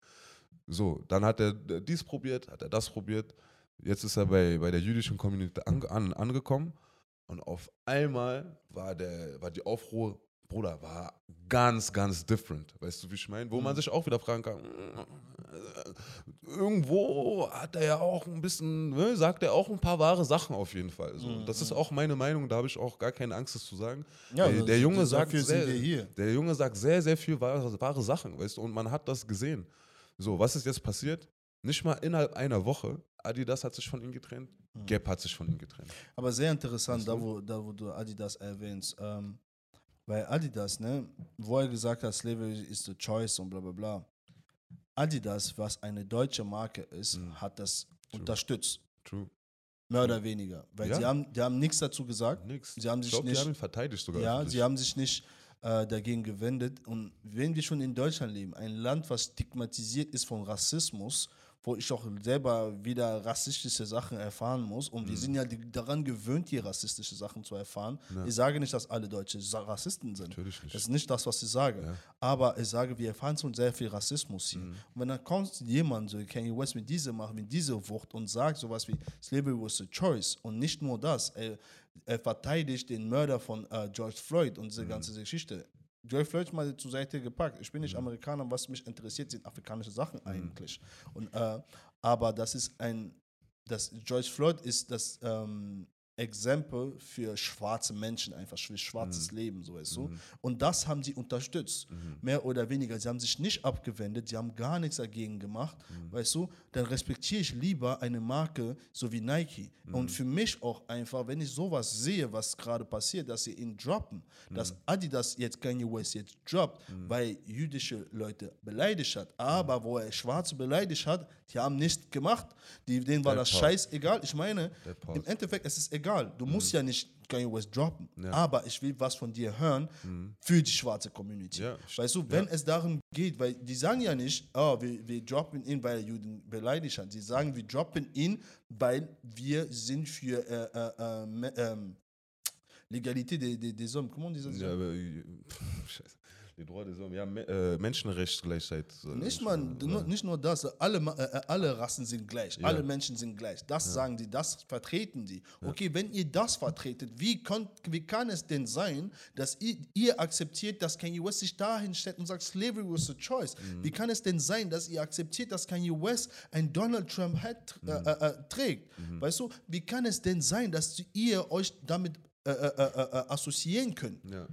So, dann hat er dies probiert, hat er das probiert. Jetzt ist er bei, bei der jüdischen Community ange, an, angekommen und auf einmal war, der, war die Aufruhr, Bruder, war ganz, ganz different. Weißt du, wie ich meine? Wo man Mhm. sich auch wieder fragen kann, äh, irgendwo hat er ja auch ein bisschen, ne, sagt er auch ein paar wahre Sachen auf jeden Fall. So. Mhm, Das ist mhm. auch meine Meinung, da habe ich auch gar keine Angst, das zu sagen. Ja, der, das- der Junge sagt sehr, sind wir hier. der Junge sagt sehr, sehr viel wahre, wahre Sachen, weißt du, und man hat das gesehen. So, was ist jetzt passiert? Nicht mal innerhalb einer Woche. Adidas hat sich von ihm getrennt, Mhm. Gap hat sich von ihm getrennt. Aber sehr interessant, Weißt da wo, da wo du Adidas erwähnst. Ähm, weil Adidas, ne, wo er gesagt hat, Slavery is the choice und bla bla bla. Adidas, was eine deutsche Marke ist, Mhm. hat das True. unterstützt. True. Mehr oder weniger. Weil Ja. sie haben, die haben nichts dazu gesagt. Nix. Sie haben ich sich glaube, die nicht- haben ihn verteidigt sogar. Ja, öffentlich. sie haben sich nicht äh, dagegen gewendet. Und wenn wir schon in Deutschland leben, ein Land, was stigmatisiert ist von Rassismus, wo ich auch selber wieder rassistische Sachen erfahren muss. Und wir Mhm. sind ja daran gewöhnt, hier rassistische Sachen zu erfahren. Ja. Ich sage nicht, dass alle Deutsche Rassisten sind. Natürlich nicht. Das ist nicht das, was ich sage. Ja. Aber ich sage, wir erfahren schon sehr viel Rassismus hier. Mhm. Und wenn dann kommt jemand, so Kanye West mit dieser Macht, mit dieser Wucht und sagt sowas wie Slavery was a choice und nicht nur das, er, er verteidigt den Mörder von äh, George Floyd und diese Mhm. ganze Geschichte. George Floyd mal zur Seite gepackt. Ich bin nicht Amerikaner, was mich interessiert, sind afrikanische Sachen Mhm. eigentlich. Und, äh, aber das ist ein, das George Floyd ist das ähm, Exempel für schwarze Menschen, einfach für schwarzes Leben, so weißt du. Und das haben sie unterstützt, mehr oder weniger. Sie haben sich nicht abgewendet, sie haben gar nichts dagegen gemacht, weißt du. Dann respektiere ich lieber eine Marke so wie Nike. Und für mich auch einfach, wenn ich sowas sehe, was gerade passiert, dass sie ihn droppen, dass Adidas jetzt Kanye West jetzt droppt, weil jüdische Leute beleidigt hat, aber wo er Schwarze beleidigt hat, die haben nichts gemacht, die, denen war Der das Part. scheißegal. Ich meine, im Endeffekt, es ist egal. Du musst ja nicht Kanye West droppen. Ja. Aber ich will was von dir hören für die schwarze Community. Ja, Weißt du, wenn es darum geht, weil die sagen ja nicht, oh, wir, wir droppen ihn, weil er Juden beleidigt hat. Sie sagen, wir droppen ihn, weil wir sind für äh, äh, äh, Legalité des, des, des Hommes. Comment on dit ça Ja, aber, pff, scheiße. Die Droit des Hommes, ja, Me äh, Menschenrechtsgleichheit. so, Nicht, nur, ja. nicht nur das, alle, Ma- äh, alle Rassen sind gleich, Ja. alle Menschen sind gleich. Das sagen die, das vertreten die. Okay, wenn ihr das vertretet, wie, könnt, wie kann es denn sein, dass ihr, ihr akzeptiert, dass Kanye West sich dahin stellt und sagt, Slavery was a choice? Mhm. Wie kann es denn sein, dass ihr akzeptiert, dass Kanye West ein Donald Trump Hat äh, Mhm. äh, äh, trägt? Weißt du, wie kann es denn sein, dass ihr euch damit äh, äh, äh, äh, assoziieren könnt? Ja.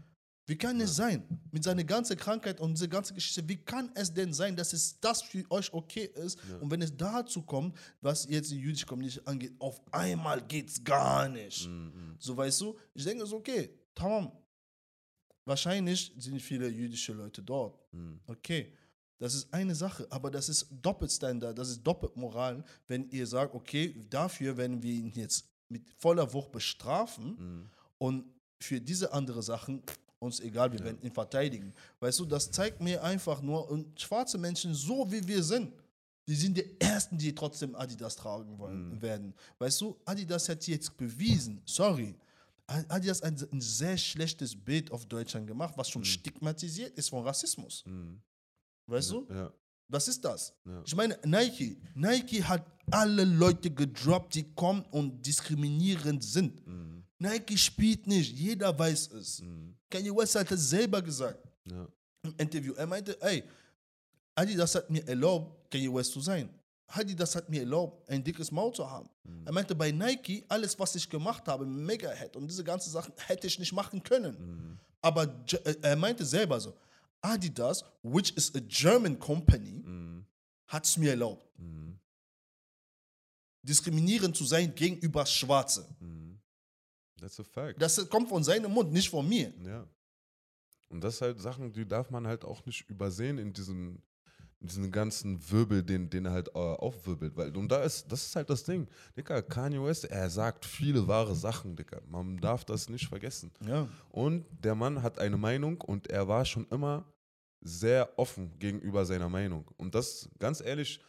Wie kann es sein, mit seiner ganzen Krankheit und dieser ganzen Geschichte, wie kann es denn sein, dass es das für euch okay ist? Und wenn es dazu kommt, was jetzt die jüdische Community angeht, auf einmal geht es gar nicht. Mhm. So weißt du, ich denke so, okay, tamam. Wahrscheinlich sind viele jüdische Leute dort. Mhm. Okay, das ist eine Sache, aber das ist Doppelstandard, das ist Doppelmoral, wenn ihr sagt, okay, dafür werden wir ihn jetzt mit voller Wucht bestrafen Mhm. und für diese andere Sachen uns egal, wir werden ihn verteidigen. Weißt du, das zeigt mir einfach nur, und schwarze Menschen, so wie wir sind, die sind die Ersten, die trotzdem Adidas tragen wollen, werden. Weißt du, Adidas hat jetzt bewiesen, sorry, Adidas hat ein, ein sehr schlechtes Bild auf Deutschland gemacht, was schon stigmatisiert ist von Rassismus. Mhm. Weißt du? Ja. Was ist das? Ja. Ich meine, Nike. Nike hat alle Leute gedroppt, die kommen und diskriminierend sind. Mhm. Nike spielt nicht, jeder weiß es. Mhm. Kanye West hat es selber gesagt Ja. im Interview. Er meinte, ey, Adidas hat mir erlaubt, Kanye West zu sein. Adidas hat mir erlaubt, ein dickes Maul zu haben. Er meinte, bei Nike, alles, was ich gemacht habe, Megahead und diese ganzen Sachen, hätte ich nicht machen können. Mhm. Aber äh, er meinte selber so, Adidas, which is a German company, Mhm. hat es mir erlaubt, Mhm. diskriminierend zu sein gegenüber Schwarze. That's a fact. Das kommt von seinem Mund, nicht von mir. Ja. Und das halt Sachen, die darf man halt auch nicht übersehen in diesem, in diesem ganzen Wirbel, den, den er halt äh, aufwirbelt. Weil, und da ist, das ist halt das Ding. Dicker, Kanye West, er sagt viele wahre Sachen, Dicker. Man darf das nicht vergessen. Ja. Und der Mann hat eine Meinung und er war schon immer sehr offen gegenüber seiner Meinung. Und das, ganz ehrlich,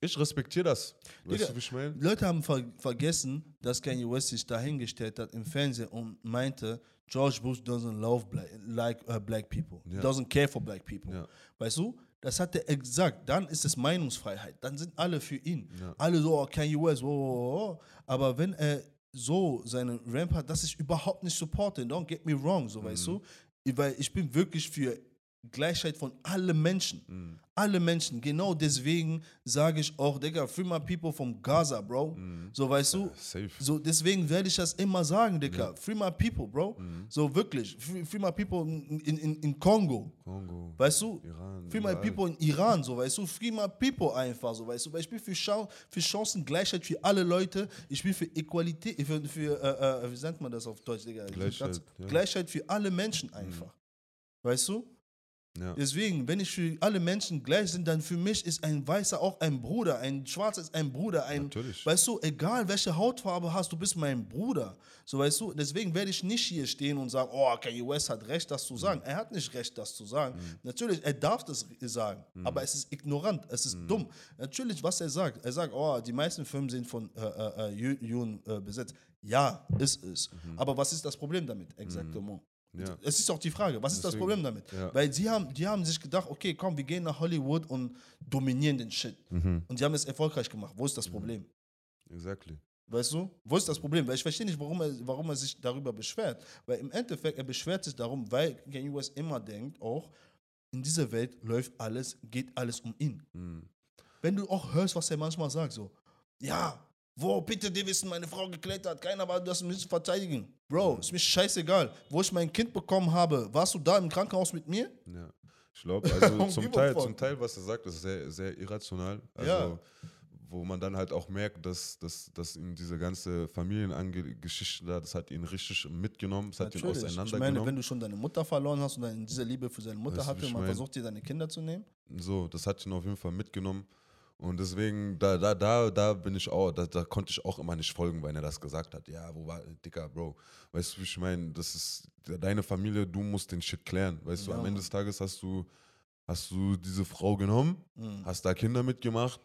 ich respektiere das. Weißt Digga, du, wie ich meine? Leute haben ver vergessen, dass Kanye West sich dahingestellt hat im Fernsehen und meinte, George Bush doesn't love black, like uh, black people, Ja. doesn't care for black people. Ja. Weißt du? Das hat er gesagt. Dann ist es Meinungsfreiheit. Dann sind alle für ihn. Ja. Alle so, oh, Kanye West, oh, oh, oh. aber wenn er so seinen Ramp hat, das ist überhaupt nicht supporten. Don't get me wrong, so weißt Mhm. du? Weil ich bin wirklich für Gleichheit von allen Menschen. Mhm. Alle Menschen. Genau deswegen sage ich auch, Digga, free my people from Gaza, Bro. So, weißt du? Safe. So, deswegen werde ich das immer sagen, Digga. Free my people, Bro. Mhm. So, wirklich. Free, free my people in, in, in, Kongo. Kongo, Weißt du? Iran. Free my überall. people in Iran, so weißt du, free my people einfach, so weißt du, weil ich bin für, Chance, für Chancengleichheit für alle Leute, ich bin für Equalität, für, für äh, äh, wie nennt man das auf Deutsch, Digga? Gleichheit, ja. Gleichheit für alle Menschen einfach. Weißt du? Ja. Deswegen, wenn ich für alle Menschen gleich sind, dann für mich ist ein Weißer auch ein Bruder, ein Schwarzer ist ein Bruder, ein, Natürlich. weißt du, egal welche Hautfarbe hast, du bist mein Bruder, so weißt du, deswegen werde ich nicht hier stehen und sagen, oh, Kanye West hat recht, das zu Mhm. sagen. Er hat nicht recht, das zu sagen. Natürlich, er darf das sagen, Mhm. aber es ist ignorant, es ist dumm. Natürlich, was er sagt, er sagt, oh, die meisten Firmen sind von äh, äh, äh, Ju- Juden äh, besetzt. Ja, ist es. Aber was ist das Problem damit? Exactement. Mhm. Ja. Es ist auch die Frage, was ist das Deswegen, Problem damit? ja. Weil sie haben, die haben sich gedacht, okay, komm, wir gehen nach Hollywood und dominieren den Shit. Mhm. Und sie haben es erfolgreich gemacht. Wo ist das Problem? Exactly. Weißt du? Wo ist das Problem? Weil ich verstehe nicht, warum er, warum er sich darüber beschwert. Weil im Endeffekt, er beschwert sich darum, weil Kanye West immer denkt, auch in dieser Welt läuft alles, geht alles um ihn. Mhm. Wenn du auch hörst, was er manchmal sagt, so, ja, wo Peter Davison meine Frau geklärt hat, keiner war das mich zu verteidigen. Bro, ist mir scheißegal. Wo ich mein Kind bekommen habe, warst du da im Krankenhaus mit mir? Ja. Ich glaube, also zum Teil, zum Teil, was er sagt, ist sehr, sehr irrational. Also, Ja. wo man dann halt auch merkt, dass, dass, dass ihn diese ganze Familiengeschichte da, das hat ihn richtig mitgenommen, das hat ihn Ich meine, auseinandergenommen. wenn du schon deine Mutter verloren hast und dann diese Liebe für seine Mutter Weißt hatte man mein? versucht dir deine Kinder zu nehmen. So, das hat ihn auf jeden Fall mitgenommen. Und deswegen, da, da, da, da bin ich auch, da, da konnte ich auch immer nicht folgen, wenn er das gesagt hat. Ja, wo war, dicker Bro. Weißt du, wie ich meine, das ist deine Familie, du musst den Shit klären. Weißt du, Ja, am Ende des Tages hast du, hast du diese Frau genommen, Mhm. hast da Kinder mitgemacht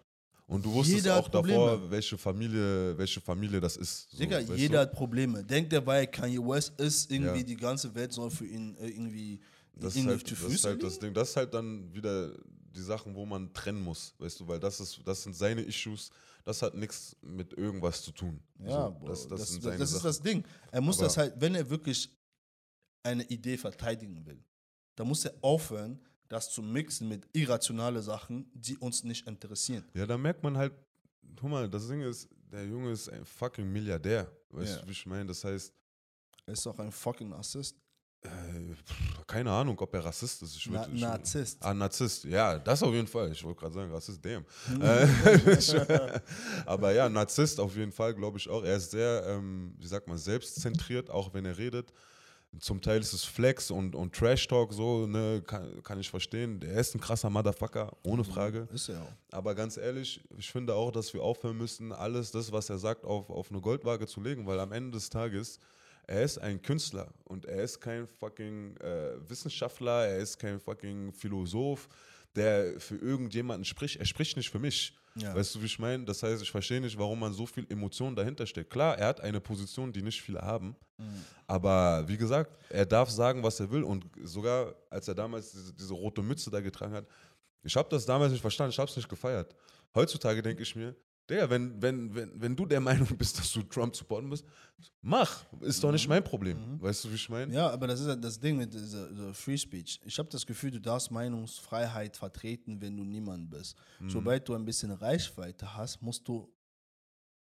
Und du wusstest Jeder auch davor, welche Familie, welche Familie das ist. So, Digga, jeder du? hat Probleme. Denkt der, weil Kanye West ist, irgendwie Ja. die ganze Welt soll für ihn äh, irgendwie, Das ist, halt, zu das ist halt das? Ding. Das ist halt dann wieder die Sachen, wo man trennen muss, weißt du, weil das ist, das sind seine Issues, das hat nichts mit irgendwas zu tun. Ja, so, das, das, das, das, ist das Ding. Er muss Aber- das halt, wenn er wirklich eine Idee verteidigen will, dann muss er aufhören, das zu mixen mit irrationale Sachen, die uns nicht interessieren. Ja, da merkt man halt, guck mal, das Ding ist, der Junge ist ein fucking Milliardär. Weißt Ja. du, wie ich meine? Das heißt, Er ist auch ein fucking Assist. Äh, keine Ahnung, ob er Rassist ist. Ich Na, Narzisst. Ah, Narzisst, ja, das auf jeden Fall. Ich wollte gerade sagen, Rassist, damn. Mhm. Äh, Aber ja, Narzisst auf jeden Fall, glaube ich auch. Er ist sehr, ähm, wie sagt man, selbstzentriert, auch wenn er redet. Zum Teil ist es Flex und, und Trash-Talk, so, ne, kann, kann ich verstehen. Er ist ein krasser Motherfucker, ohne Frage. Ist er auch. Aber ganz ehrlich, ich finde auch, dass wir aufhören müssen, alles das, was er sagt, auf, auf eine Goldwaage zu legen, weil am Ende des Tages, er ist ein Künstler und er ist kein fucking äh, Wissenschaftler, er ist kein fucking Philosoph, der für irgendjemanden spricht. Er spricht nicht für mich. Ja. Weißt du, wie ich meine? Das heißt, ich verstehe nicht, warum man so viel Emotion dahinter steckt. Klar, er hat eine Position, die nicht viele haben. Aber wie gesagt, er darf sagen, was er will. Und sogar, als er damals diese, diese rote Mütze da getragen hat, ich habe das damals nicht verstanden, ich habe es nicht gefeiert. Heutzutage denke ich mir, Digga, wenn, wenn, wenn, wenn du der Meinung bist, dass du Trump supporten musst, mach. Ist doch nicht mein Problem. Weißt du, wie ich meine? Ja, aber das ist halt das Ding mit dieser, Free Speech. Ich habe das Gefühl, du darfst Meinungsfreiheit vertreten, wenn du niemand bist. Mhm. Sobald du ein bisschen Reichweite hast, musst du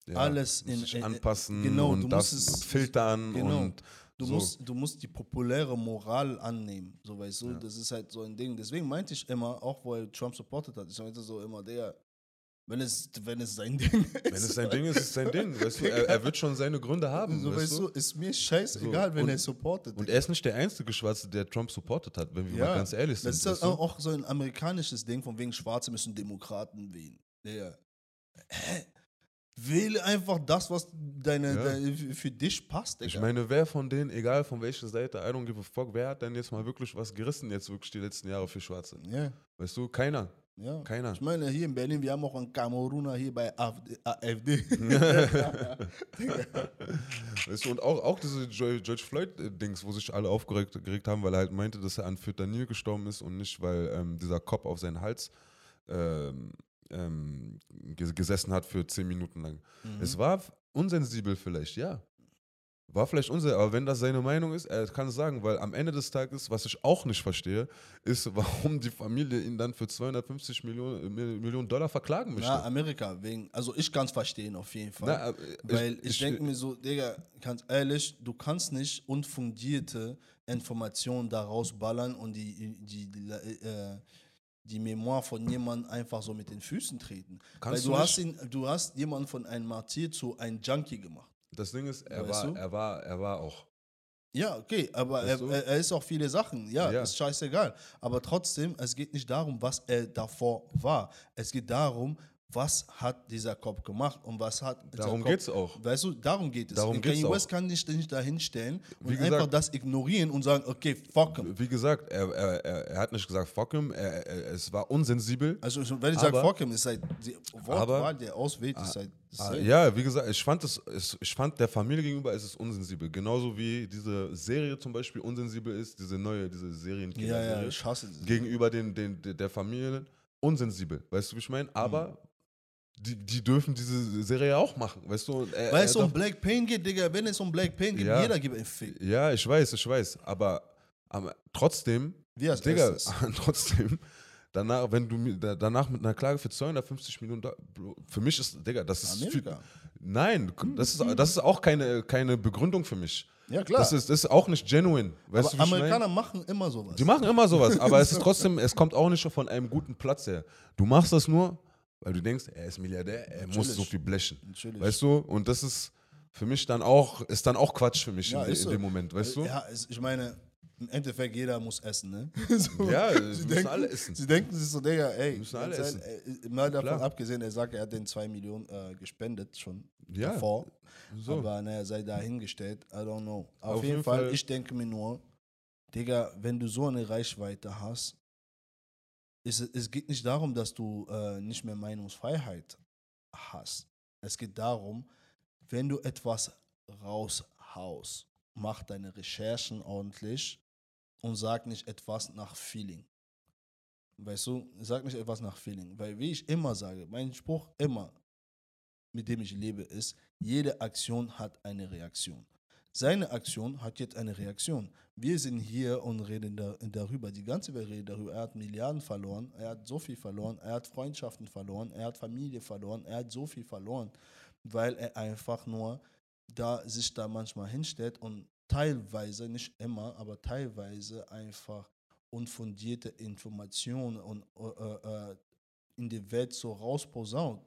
Ja, alles musst in- dich in- anpassen genau, und du das musst es- filtern genau. und Du, so. musst, du musst die populäre Moral annehmen, so weißt du, das ist halt so ein Ding. Deswegen meinte ich immer, auch er Trump supportet hat, ich meinte so immer, der, wenn es, wenn es sein Ding ist. Wenn es sein Ding ist, ist es sein Ding. Weißt du, er, er wird schon seine Gründe haben. so, weißt du? ist mir scheißegal, So, wenn und- er supportet. Und er ist nicht der einzige Schwarze, der Trump supportet hat, wenn wir mal ganz ehrlich sind. Das ist weißt du? auch, so ein amerikanisches Ding, von wegen Schwarze müssen Demokraten wählen. Der, hä? Wähle einfach das, was deine, Ja. deine, für- dich passt. Ich Digga. meine, wer von denen, egal von welcher Seite, I don't give a fuck, wer hat denn jetzt mal wirklich was gerissen jetzt wirklich die letzten Jahre für Schwarze? ja, Weißt du, keiner. Ja. Keiner. Ich meine, hier in Berlin, wir haben auch einen Kameruner hier bei AfD. Weißt du, und auch, auch diese George Floyd-Dings, wo sich alle aufgeregt geregt haben, weil er halt meinte, dass er an Fentanyl gestorben ist und nicht, weil ähm, dieser Kopf auf seinen Hals ähm, ähm, ges- gesessen hat für zehn Minuten lang. Mhm. Es war unsensibel vielleicht, ja. War vielleicht unsensibel, aber wenn das seine Meinung ist, er kann es sagen, weil am Ende des Tages, was ich auch nicht verstehe, ist, warum die Familie ihn dann für 250 Millionen, Mil- Millionen Dollar verklagen möchte. Na, Amerika, wegen, also ich kann es verstehen auf jeden Fall. Na, äh, Weil ich, denke mir so, Digga, ganz ehrlich, du kannst nicht unfundierte Informationen daraus ballern und die, die, die, äh, die Memoir von jemandem einfach so mit den Füßen treten. Kannst Weil du du hast, ihn, du hast jemanden von einem Martyr zu einem Junkie gemacht. Das Ding ist, er Weißt war, du? er war, er war auch. Ja, okay, aber er, er, er ist auch viele Sachen. Ja, Ja. ist scheißegal. Aber trotzdem, es geht nicht darum, was er davor war. Es geht darum, was hat dieser Kopf gemacht und was hat Darum Kopf- geht's auch. Weißt du, darum geht es. Darum Kanye auch. West kann nicht, nicht dahin stellen und Wie gesagt- einfach das ignorieren und sagen, okay, fuck him. Wie gesagt, er, er, er, hat nicht gesagt, fuck him, er, er, es war unsensibel. Also wenn ich sage fuck him, ist halt die Wortwahl, der auswählt, ist halt Ah, ja, wie gesagt, ich fand, es, es, ich fand der Familie gegenüber ist es unsensibel. Genauso wie diese Serie zum Beispiel unsensibel ist, diese neue, diese ja, Serienkiller-Serie. ja, ich hasse das. gegenüber den, den, der der Familie unsensibel. Weißt du, wie ich meine? Aber Mhm. Die, die dürfen diese Serie auch machen, weißt du? Er- Weil er es um Black Pain geht, Digga, wenn es um Black Pain geht, Ja. jeder gibt einen Fick. ja, ich weiß, ich weiß. Aber, aber trotzdem, Wie als Digga, erstes. trotzdem, danach, wenn du da- danach mit einer Klage für 250 Millionen Bro, für mich ist, Digga, das ist viel, Amerika. Nein, das ist, das ist auch keine, keine Begründung für mich. Ja, klar. Das ist, das ist auch nicht genuine. Weißt aber du, wie ich mein? Amerikaner machen immer sowas. Die machen immer sowas, aber es ist trotzdem, es kommt auch nicht von einem guten Platz her. Du machst das nur, weil du denkst, er ist Milliardär, er muss Natürlich. so viel blechen. Natürlich. Weißt du? Und das ist für mich dann auch, ist dann auch Quatsch für mich Ja, in, in so. dem Moment, weißt du? Ja, ich meine, im Endeffekt, jeder muss essen, ne? so, Ja, sie müssen denken, alle essen. Sie denken sich so, Digga, ey, Müssen alle essen. äh, mal davon Klar. abgesehen, er sagt, er hat den 2 Millionen äh, gespendet schon Ja, davor. so. Aber naja, sei dahingestellt, I don't know. Auf, Auf jeden jeden Fall, Fall- ich denke mir nur, Digga, wenn du so eine Reichweite hast, es- es geht nicht darum, dass du äh, nicht mehr Meinungsfreiheit hast. Es geht darum, wenn du etwas raushaust, mach deine Recherchen ordentlich und sag nicht etwas nach Feeling. Weißt du, sag nicht etwas nach Feeling. Weil, wie ich immer sage, mein Spruch immer, mit dem ich lebe, ist, jede Aktion hat eine Reaktion. Seine Aktion hat jetzt eine Reaktion. Wir sind hier und reden da, darüber. Die ganze Welt redet darüber. Er hat Milliarden verloren, er hat so viel verloren, er hat Freundschaften verloren, er hat Familie verloren, er hat so viel verloren, weil er einfach nur da sich da manchmal hinstellt und teilweise, nicht immer, aber teilweise einfach unfundierte Informationen und, äh, äh, in die Welt so rausposaunt.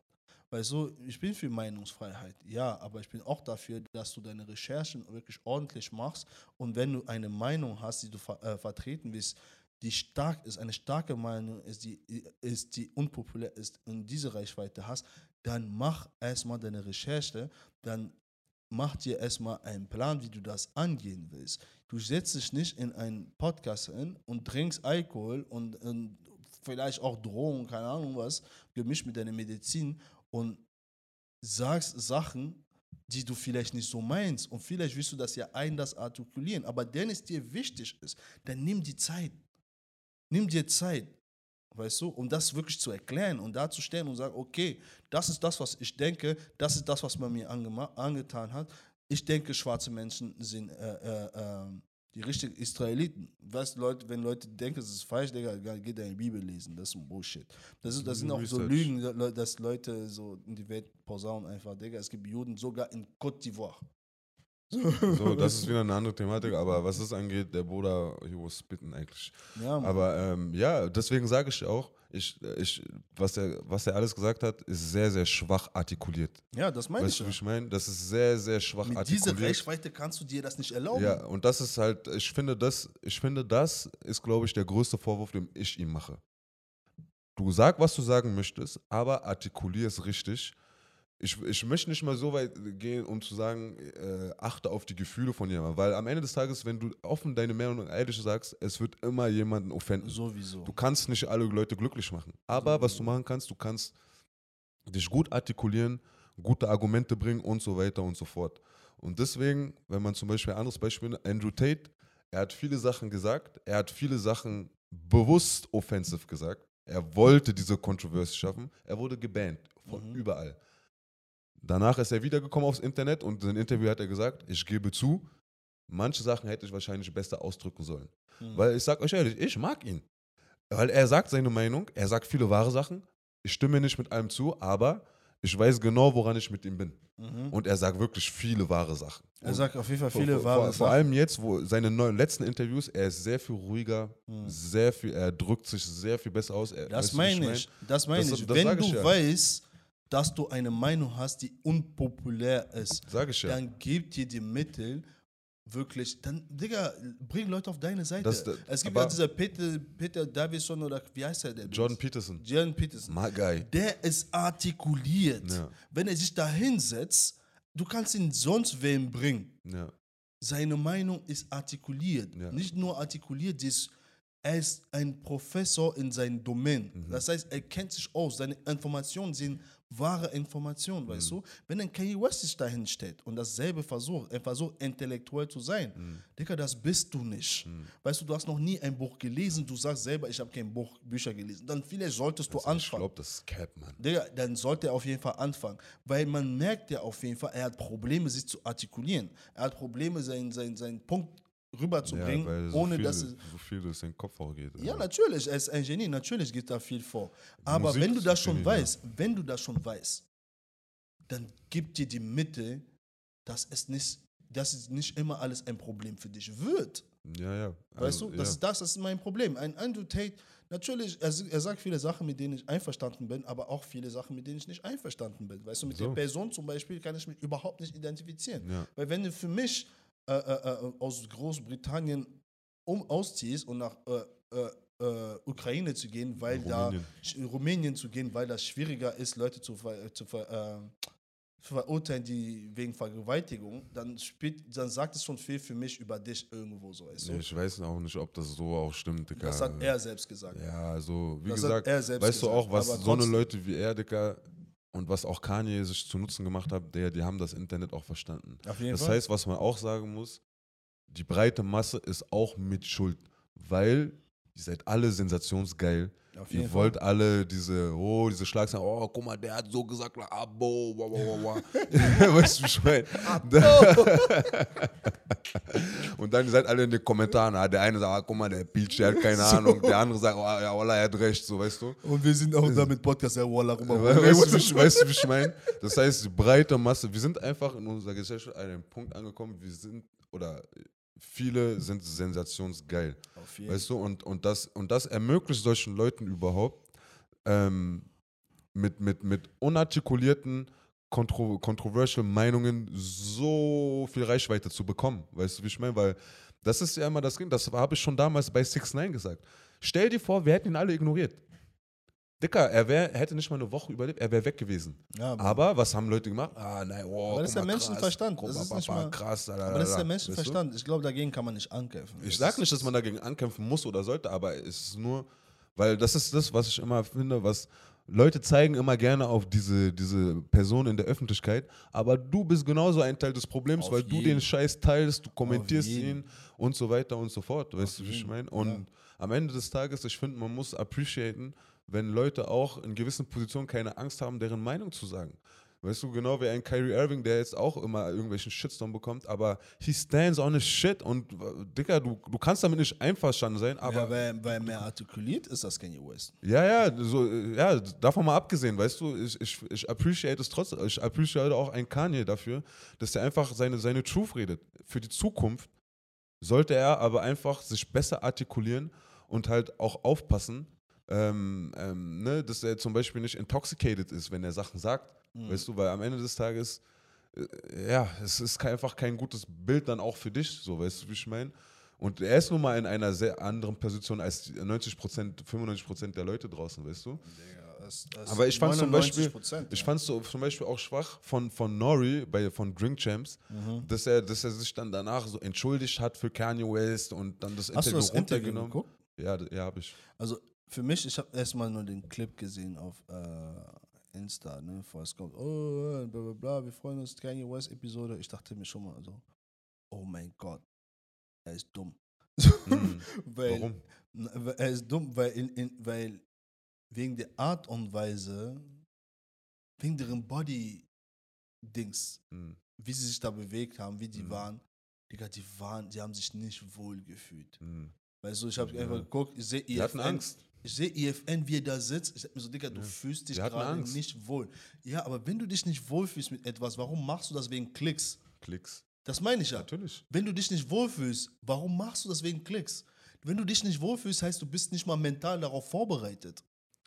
Weil so, ich bin für Meinungsfreiheit, ja, aber ich bin auch dafür, dass du deine Recherchen wirklich ordentlich machst und wenn du eine Meinung hast, die du ver äh, vertreten willst, die stark ist, eine starke Meinung ist, die, ist, die unpopulär ist und diese Reichweite hast, dann mach erstmal deine Recherche, dann mach dir erstmal einen Plan, wie du das angehen willst. Du setzt dich nicht in einen Podcast hin und trinkst Alkohol und, und vielleicht auch Drohungen, keine Ahnung was, gemischt mit deiner Medizin und sagst Sachen, die du vielleicht nicht so meinst und vielleicht willst du das ja anders artikulieren, aber wenn es dir wichtig ist, dann nimm die Zeit. Nimm dir Zeit, weißt du, um das wirklich zu erklären und darzustellen und sagen, okay, das ist das, was ich denke, das ist das, was man mir angetan hat. Ich denke, schwarze Menschen sind äh, äh, ähm, die richtigen Israeliten. Weißt Leute, wenn Leute denken, es ist falsch, Digga, geht deine Bibel lesen. Das ist ein Bullshit. Das, ist, das sind auch so Lügen, dass Leute so in die Welt posaunen einfach, Digga. Es gibt Juden sogar in Côte d'Ivoire. So, das ist wieder eine andere Thematik, aber was es angeht, der Bruder, he was bitten eigentlich. Ja, aber ähm, ja, deswegen sage ich auch, ich, ich, was, er, was er alles gesagt hat, ist sehr, sehr schwach artikuliert. Ja, das meine weißt ich. Weißt du, wie ich meine? Das ist sehr, sehr schwach Mit artikuliert. Mit dieser Reichweite kannst du dir das nicht erlauben. Ja, und das ist halt, ich finde, das, ich finde, das ist, glaube ich, der größte Vorwurf, den ich ihm mache. Du sag, was du sagen möchtest, aber artikulier es richtig ich, ich möchte nicht mal so weit gehen, um zu sagen, äh, achte auf die Gefühle von jemandem. Weil am Ende des Tages, wenn du offen deine Meinung ehrlich sagst, es wird immer jemanden offenden. Sowieso. Du kannst nicht alle Leute glücklich machen. Aber Sowieso. was du machen kannst, du kannst dich gut artikulieren, gute Argumente bringen und so weiter und so fort. Und deswegen, wenn man zum Beispiel ein anderes Beispiel, Andrew Tate, er hat viele Sachen gesagt, er hat viele Sachen bewusst offensiv gesagt. Er wollte diese Kontroverse schaffen. Er wurde gebannt von mhm. überall. Danach ist er wiedergekommen aufs Internet und in einem Interview hat er gesagt, ich gebe zu, manche Sachen hätte ich wahrscheinlich besser ausdrücken sollen. Mhm. Weil ich sage euch ehrlich, ich mag ihn. Weil er sagt seine Meinung, er sagt viele wahre Sachen. Ich stimme nicht mit allem zu, aber ich weiß genau, woran ich mit ihm bin. Mhm. Und er sagt wirklich viele wahre Sachen. Er sagt auf jeden Fall viele vor, wahre vor, Sachen. Vor allem jetzt, wo seine neuen, letzten Interviews, er ist sehr viel ruhiger, mhm. sehr viel, er drückt sich sehr viel besser aus. Er, das meine ich. Das meine ich. Das, Wenn du ja. weißt, dass du eine Meinung hast, die unpopulär ist, Sag ich ja. dann gib dir die Mittel, wirklich, dann, Digga, bring Leute auf deine Seite. Das, es gibt ja dieser Peter, Peter Davison oder wie heißt er denn? John Peterson. John Peterson. My guy. Der ist artikuliert. Ja. Wenn er sich da hinsetzt, du kannst ihn sonst wem bringen. Ja. Seine Meinung ist artikuliert. Ja. Nicht nur artikuliert, ist er ist ein Professor in seinem Domain. Mhm. Das heißt, er kennt sich aus. Seine Informationen sind wahre Informationen, mhm. weißt du? Wenn ein Kanye West sich dahin steht und dasselbe versucht, er versucht intellektuell zu sein, mhm. Digga, das bist du nicht. Mhm. Weißt du, du hast noch nie ein Buch gelesen, du sagst selber, ich habe kein Buch, Bücher gelesen. Dann vielleicht solltest du das anfangen. Ich glaube, das ist Cap, man. Digga, dann sollte er auf jeden Fall anfangen. Weil man merkt ja auf jeden Fall, er hat Probleme, sich zu artikulieren. Er hat Probleme, seinen, seinen, seinen Punkt rüberzubringen, ja, so ohne viel, dass es. So viel durch den Kopf auch geht. Ja, natürlich, er ist ein Genie, natürlich geht da viel vor. Aber Musik wenn du das schon Genie, weißt, ja. wenn du das schon weißt, dann gib dir die Mitte, dass es nicht, dass es nicht immer alles ein Problem für dich wird. Ja, ja. Also, weißt du, das, ja. ist das, das ist mein Problem. Ein Andrew Tate, natürlich, er, er, sagt viele Sachen, mit denen ich einverstanden bin, aber auch viele Sachen, mit denen ich nicht einverstanden bin. Weißt du, mit so. der Person zum Beispiel kann ich mich überhaupt nicht identifizieren. Ja. Weil wenn du für mich äh, äh, äh, aus Großbritannien um ausziehst und nach äh, äh, Ukraine zu gehen, weil Rumänien. da Rumänien zu gehen, weil das schwieriger ist, Leute zu, ver, zu ver, verurteilen, die wegen Vergewaltigung, dann spielt, dann sagt es schon viel für mich über dich irgendwo so. Weißt du? Ich weiß auch nicht, ob das so auch stimmt, Digga. Das hat er selbst gesagt. Ja, also wie das gesagt, weißt gesagt, du auch, was so eine Leute wie er, Digga, und was auch Kanye sich zu Nutzen gemacht hat, der, die haben das Internet auch verstanden. Auf jeden Das Fall. heißt, was man auch sagen muss, die breite Masse ist auch mit Schuld, weil ihr seid alle sensationsgeil. Ihr Fall. wollt alle diese, oh, diese Schlagzeilen, oh, guck mal, der hat so gesagt, Abo, wa, wa, wa, weißt du, wie ich meine? Und dann seid alle in den Kommentaren, ah, der eine sagt, ah, guck mal, der Peach, der hat keine Ahnung, der andere sagt, oh, ja, Wallah, er hat recht, so, weißt du? Und wir sind auch da mit Podcast, ja, Wallah, rüber. Weißt du, wie ich- weißt du, wie ich meine? Das heißt, die breite Masse, wir sind einfach in unserer Gesellschaft an einem Punkt angekommen, wir sind, oder viele sind sensationsgeil. Auf jeden Weißt du, und, und, das, und das ermöglicht solchen Leuten überhaupt, ähm, mit, mit, mit unartikulierten, kontro controversial Meinungen so viel Reichweite zu bekommen. Weißt du, wie ich meine? Weil das ist ja immer das Ding, das habe ich schon damals bei 6 9 gesagt. Stell dir vor, wir hätten ihn alle ignoriert. Dicker, er, wär, hätte nicht mal eine Woche überlebt, er wäre weg gewesen. Ja, aber, Aber was haben Leute gemacht? Ah, nein, oh, Aber das ist der Menschenverstand. Das ist nicht mal- krass. aber das ist der du? Menschenverstand. Ich glaube, dagegen kann man nicht ankämpfen. Ich sage nicht, dass man dagegen ankämpfen muss oder sollte, aber es ist nur, weil das ist das, was ich immer finde, was Leute zeigen immer gerne auf diese, diese Person in der Öffentlichkeit, aber du bist genauso ein Teil des Problems, Auf weil du jeden. den Scheiß teilst, du kommentierst ihn und so weiter und so fort. Weißt du, wie ich meine? Und ja. am Ende des Tages, ich finde, man muss appreciaten, wenn Leute auch in gewissen Positionen keine Angst haben, deren Meinung zu sagen. Weißt du, genau wie ein Kyrie Irving, der jetzt auch immer irgendwelchen Shitstorm bekommt, aber he stands on his shit und äh, Dicker, du, du kannst damit nicht einverstanden sein, aber ja, weil, weil mehr artikuliert ist das Kanye West. ja, ja, so, ja, davon mal abgesehen, weißt du, ich, ich, ich appreciate es trotzdem, ich appreciate auch einen Kanye dafür, dass er einfach seine, seine Truth redet. Für die Zukunft sollte er aber einfach sich besser artikulieren und halt auch aufpassen, ähm, ähm, ne, dass er zum Beispiel nicht intoxicated ist, wenn er Sachen sagt, weißt du, weil am Ende des Tages, äh, ja, es ist einfach kein gutes Bild dann auch für dich, so, weißt du, wie ich meine? Und er ist nun mal in einer sehr anderen Position als die 90 Prozent, 95 Prozent der Leute draußen, weißt du? Aber ich fand zum Beispiel, ich fand so zum Beispiel auch schwach von, von Nori bei, von Drink Champs, Mhm. dass, er, dass er sich dann danach so entschuldigt hat für Kanye West und dann das Hast du Interview das Interview runtergenommen. geguckt? Ja, ja, habe ich. Also für mich, ich habe erstmal nur den Clip gesehen auf äh, Insta, ne, bevor es kommt, oh, äh, bla bla bla, wir freuen uns, Kanye West Episode. Ich dachte mir schon mal so, oh mein Gott, er ist dumm. Hm. weil, Warum? Weil Er ist dumm, weil, in, in, weil wegen der Art und Weise, wegen deren Body-Dings, Hm. wie sie sich da bewegt haben, wie die Mhm. waren, Digga, die waren, die haben sich nicht wohl gefühlt. Hm. Weißt du, ich habe einfach geguckt, ich sehe Die hatten EFN, Angst. Ich sehe EFN, wie er da sitzt. Ich sag mir so, Digga, du Ja. fühlst dich gerade nicht wohl. Ja, aber wenn du dich nicht wohlfühlst mit etwas, warum machst du das wegen Klicks? Klicks. Das meine ich ja. Natürlich. Wenn du dich nicht wohlfühlst, warum machst du das wegen Klicks? Wenn du dich nicht wohlfühlst, heißt, du bist nicht mal mental darauf vorbereitet.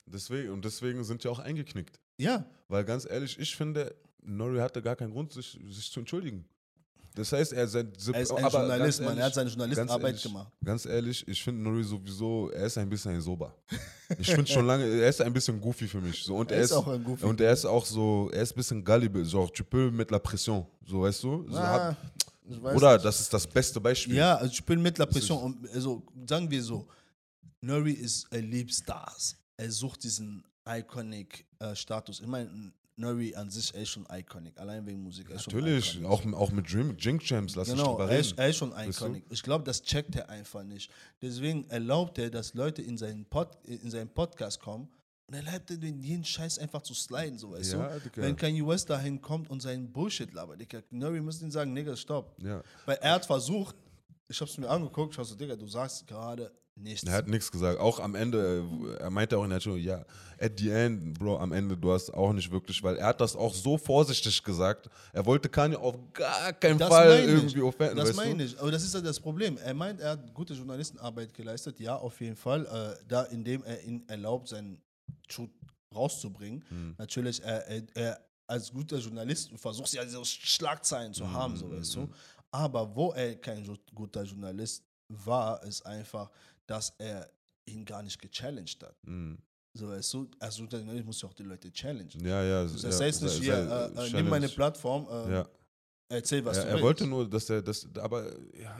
Deswegen, und deswegen sind die auch eingeknickt. Ja, Weil ganz ehrlich, ich finde, Nori hatte gar keinen Grund, sich, sich zu entschuldigen. Das heißt, er, sein, er ist ein Journalist, Mann. Er hat seine Journalistenarbeit ehrlich, gemacht. Ganz ehrlich, ich finde Nuri sowieso, er ist ein bisschen ein Sober. Ich finde schon lange, er ist ein bisschen goofy für mich. So, und Er ist auch ein Goofy. Und er ist auch so, er ist ein bisschen gullible, genre, tu peux mit la pression, so weißt du? So, Ah, hab, oder nicht. das ist das beste Beispiel. Ja, also ich bin mit la Pression. Und also sagen wir so, Nuri ist, er liebt Stars. Er sucht diesen Iconic-Status. ich meine, Nuri an sich, er ist schon iconic. Allein wegen Musik. Er ist schon Natürlich, iconic. auch, auch mit Dream, Jink Champs, lass Genau, drüber er ist, er ist schon iconic. Ich glaube, das checkt er einfach nicht. Deswegen erlaubt er, dass Leute in seinen, Pod, in seinen Podcast kommen und er erlaubt den jeden Scheiß einfach zu sliden, so weißt Ja, du. Digga. Wenn Kanye West dahin kommt und seinen Bullshit labert, Digga, Nuri muss ihm sagen, Nigga, stopp. Ja. Weil er hat versucht, ich hab's mir angeguckt, ich hab so, Digga, du sagst gerade nichts. Er hat nichts gesagt. Auch am Ende, äh, er meinte auch in der Show, ja, at the end, Bro, am Ende, du hast auch nicht wirklich, weil er hat das auch so vorsichtig gesagt. Er wollte Kanye auf gar keinen Das Fall meine ich. irgendwie offenden. Das weißt du? meine ich. Aber das ist ja das Problem. Er meint, er hat gute Journalistenarbeit geleistet. Ja, auf jeden Fall. Äh, da, indem er ihn erlaubt, seinen Truth rauszubringen. Hm. Natürlich, er, er als guter Journalist versucht ja so Schlagzeilen zu haben, Hm, so weißt du. Aber wo er kein guter Journalist war, ist einfach, dass er ihn gar nicht gechallenged hat. Mhm. So weißt du, als guter Journalist muss ja auch die Leute challengen. Ja, ja. Das ja, heißt nicht hier, äh, äh, nimm meine. Plattform, äh, Ja, Erzähl, was er, du er willst. wollte nur, dass er das, aber ja,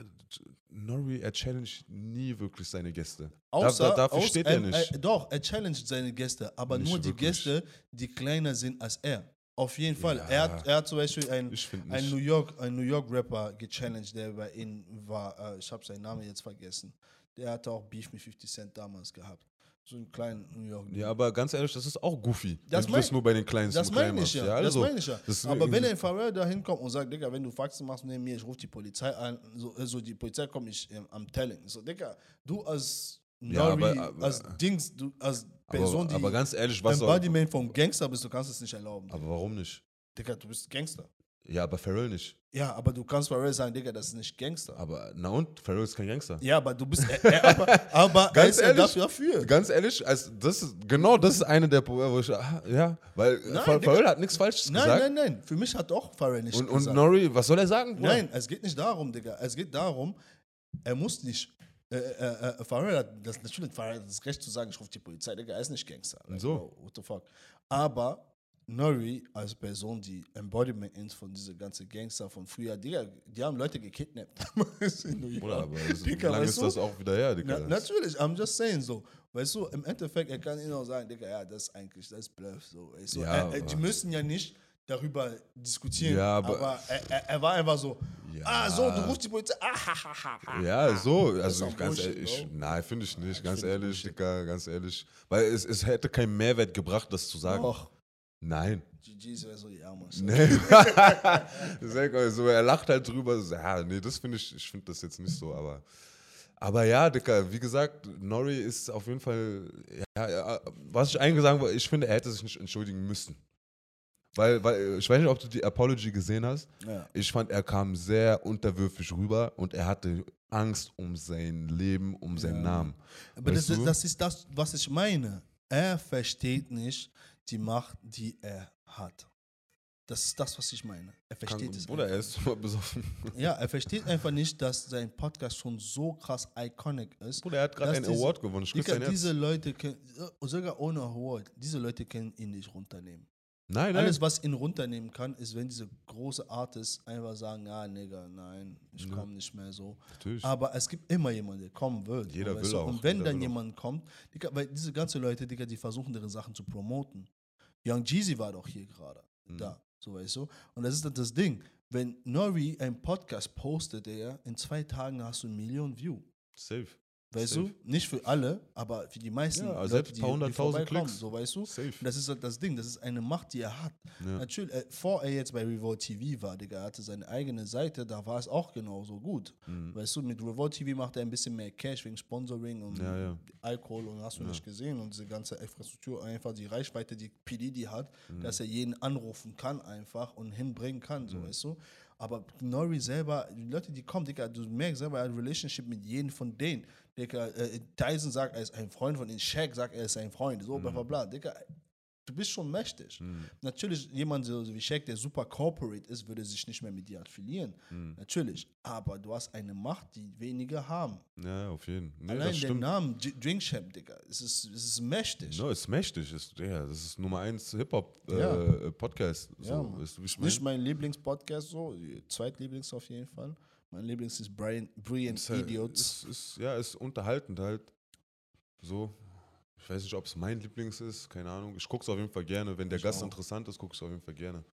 Nori, er challenged nie wirklich seine Gäste. Außer, da, dafür aus- steht er ähm, nicht. Äh, doch, er challenged seine Gäste, aber Nicht nur die wirklich. Gäste, die kleiner sind als er. Auf jeden Fall. Ja. Er, hat, er hat zum Beispiel ein, ich finde ein nicht. New York, ein New York Rapper gechallenged, der bei ihm war. Äh, ich habe seinen Namen jetzt vergessen. Der hatte auch Beef mit 50 Cent damals gehabt. So einen kleinen New York. Ja, aber ganz ehrlich, das ist auch goofy. Das wenn du das nur bei den Kleinen Das meine ich machst. ja. also, das meine ich ja. Aber wenn ein Pharrell da hinkommt und sagt, Digga, wenn du Faxen machst neben mir, ich rufe die Polizei an, so, äh, so die Polizei kommt, ich ähm, am Telling. So, Digga, du als Ja, Nori, aber- aber- als Dings, du als Person, aber, die aber ganz ehrlich, was Embodiment vom Gangster bist, du kannst es nicht erlauben. Aber warum nicht? Digga, du bist Gangster. Ja, aber Pharrell nicht. Ja, aber du kannst Pharrell sagen, Digga, das ist nicht Gangster. Aber na und? Pharrell ist kein Gangster. Ja, aber du bist, äh, äh, aber, aber er Ganz ja ehrlich? dafür. Ganz ehrlich, also das ist, genau das ist eine der Probleme, wo ich, ah, ja, weil Nein, Pharrell Digga. hat nichts Falsches Nein, gesagt. nein, nein. Für mich hat auch Pharrell nicht und, und gesagt. Nori, was soll er sagen? Bruder? Nein, es geht nicht darum, Digga. Es geht darum, er muss nicht. Äh, äh, äh, Pharrell hat das, natürlich Pharrell hat das Recht zu sagen, ich rufe die Polizei, Digga, er ist nicht Gangster. Like, So. bro, what the fuck. Aber Nori als Person, die Embodiment ist von dieser ganzen Gangster von früher, Digga, die haben Leute gekidnappt. damals in New York. Bruder, aber wie Digga, lange weißt ist das auch wieder her, Digga? Na, natürlich, I'm just saying so. Weißt du, im Endeffekt, er kann ihnen auch sagen, Digga, ja, das ist eigentlich, das ist Bluff. So, weißt du? Ja, er, er, die müssen ja nicht darüber diskutieren. Ja, aber- aber er, er, war einfach so, Ja. ah, so, du rufst die Polizei, ah, ha, ha, ha, ha. Ja, so, ist also ich, ganz Bullshit, ehrlich, ich, nein, finde ich nicht, ich ganz ehrlich. Digga, ganz ehrlich. Weil es, es hätte keinen Mehrwert gebracht, das zu sagen. Doch. Nein. GG's wäre so, ja, Mann. Nee. So, er lacht halt drüber. so, Ja, nee, das finde ich, ich finde das jetzt nicht so, aber. Aber ja, Dicker, wie gesagt, Nori ist auf jeden Fall, ja, ja, was ich eigentlich sagen wollte, ich finde, er hätte sich nicht entschuldigen müssen. Weil, weil, ich weiß nicht, ob du die Apology gesehen hast. Ja. Ich fand, er kam sehr unterwürfig rüber und er hatte Angst um sein Leben, um seinen. Namen. Aber das, ist- das ist das, was ich meine. Er versteht nicht die Macht, die er hat. Das ist das, was ich meine. Er Kann, versteht es. Bruder, einfach er ist mal besoffen. Ja, er versteht einfach nicht, dass sein Podcast schon so krass iconic ist. Bruder, er hat gerade einen diese- Award gewonnen. Digga, diese Leute können, sogar ohne Award, diese Leute können ihn nicht runternehmen. Nein, nein. Alles, was ihn runternehmen kann, ist, wenn diese große Artists einfach sagen, ja, Nigga, nein, ich Ja. komme nicht mehr so. Natürlich. Aber es gibt immer jemanden, der kommen wird. Jeder will du, auch, Und wenn jeder dann will auch. jemand kommt, Digga, weil diese ganzen Leute, Digga, die versuchen, ihre Sachen zu promoten. Young Jeezy war doch hier gerade, Mhm. da, so weißt du. Und das ist dann das Ding. Wenn Nori einen Podcast postet, Digga, in zwei Tagen hast du eine Million View. Safe. Weißt Safe. du? Nicht für alle, aber für die meisten Ja, Leute, selbst ein paar hunderttausend Klicks. so weißt du. Safe. Und das ist halt das Ding, das ist eine Macht, die er hat. Ja. Natürlich, äh, vor er jetzt bei Revolt TV war, Digga, er hatte seine eigene Seite, da war es auch genauso gut. Mhm. Weißt du, mit Revolt TV macht er ein bisschen mehr Cash wegen Sponsoring und Ja, ja. Alkohol und hast du nicht gesehen und diese ganze Infrastruktur, einfach die Reichweite, die PD die hat, Mhm. dass er jeden anrufen kann einfach und hinbringen kann, Mhm. so weißt du. Aber Nori selber, die Leute, die kommen, Digga, du merkst selber, er hat Relationship mit jedem von denen. Digga, äh, Tyson sagt, er ist ein Freund von ihnen, Shaq sagt, er ist ein Freund, so bla bla bla. Digga, du bist schon mächtig. Mhm. Natürlich, jemand so wie Shaq, der super corporate ist, würde sich nicht mehr mit dir affiliieren. Mhm. Natürlich. Aber du hast eine Macht, die wenige haben. Ja, auf jeden Fall. Nee, Allein der. Name Drink Champ, Digga, es ist, es ist mächtig. No, ist mächtig. Ist, ja, das ist Nummer eins Ja. Hip-Hop-Podcast. Ja, so, Mann. weißt du, wie ich Nicht mein? mein Lieblingspodcast so, zweitlieblings auf jeden Fall. Mein Lieblings ist Brian, Brilliant Ist halt- Idiots. Ist, ist, ja, ist unterhaltend halt. So. Ich weiß nicht, ob es mein Lieblings ist, keine Ahnung. Ich gucke es auf jeden Fall gerne. Wenn der Ich Gast auch. interessant ist, gucke ich es auf jeden Fall gerne.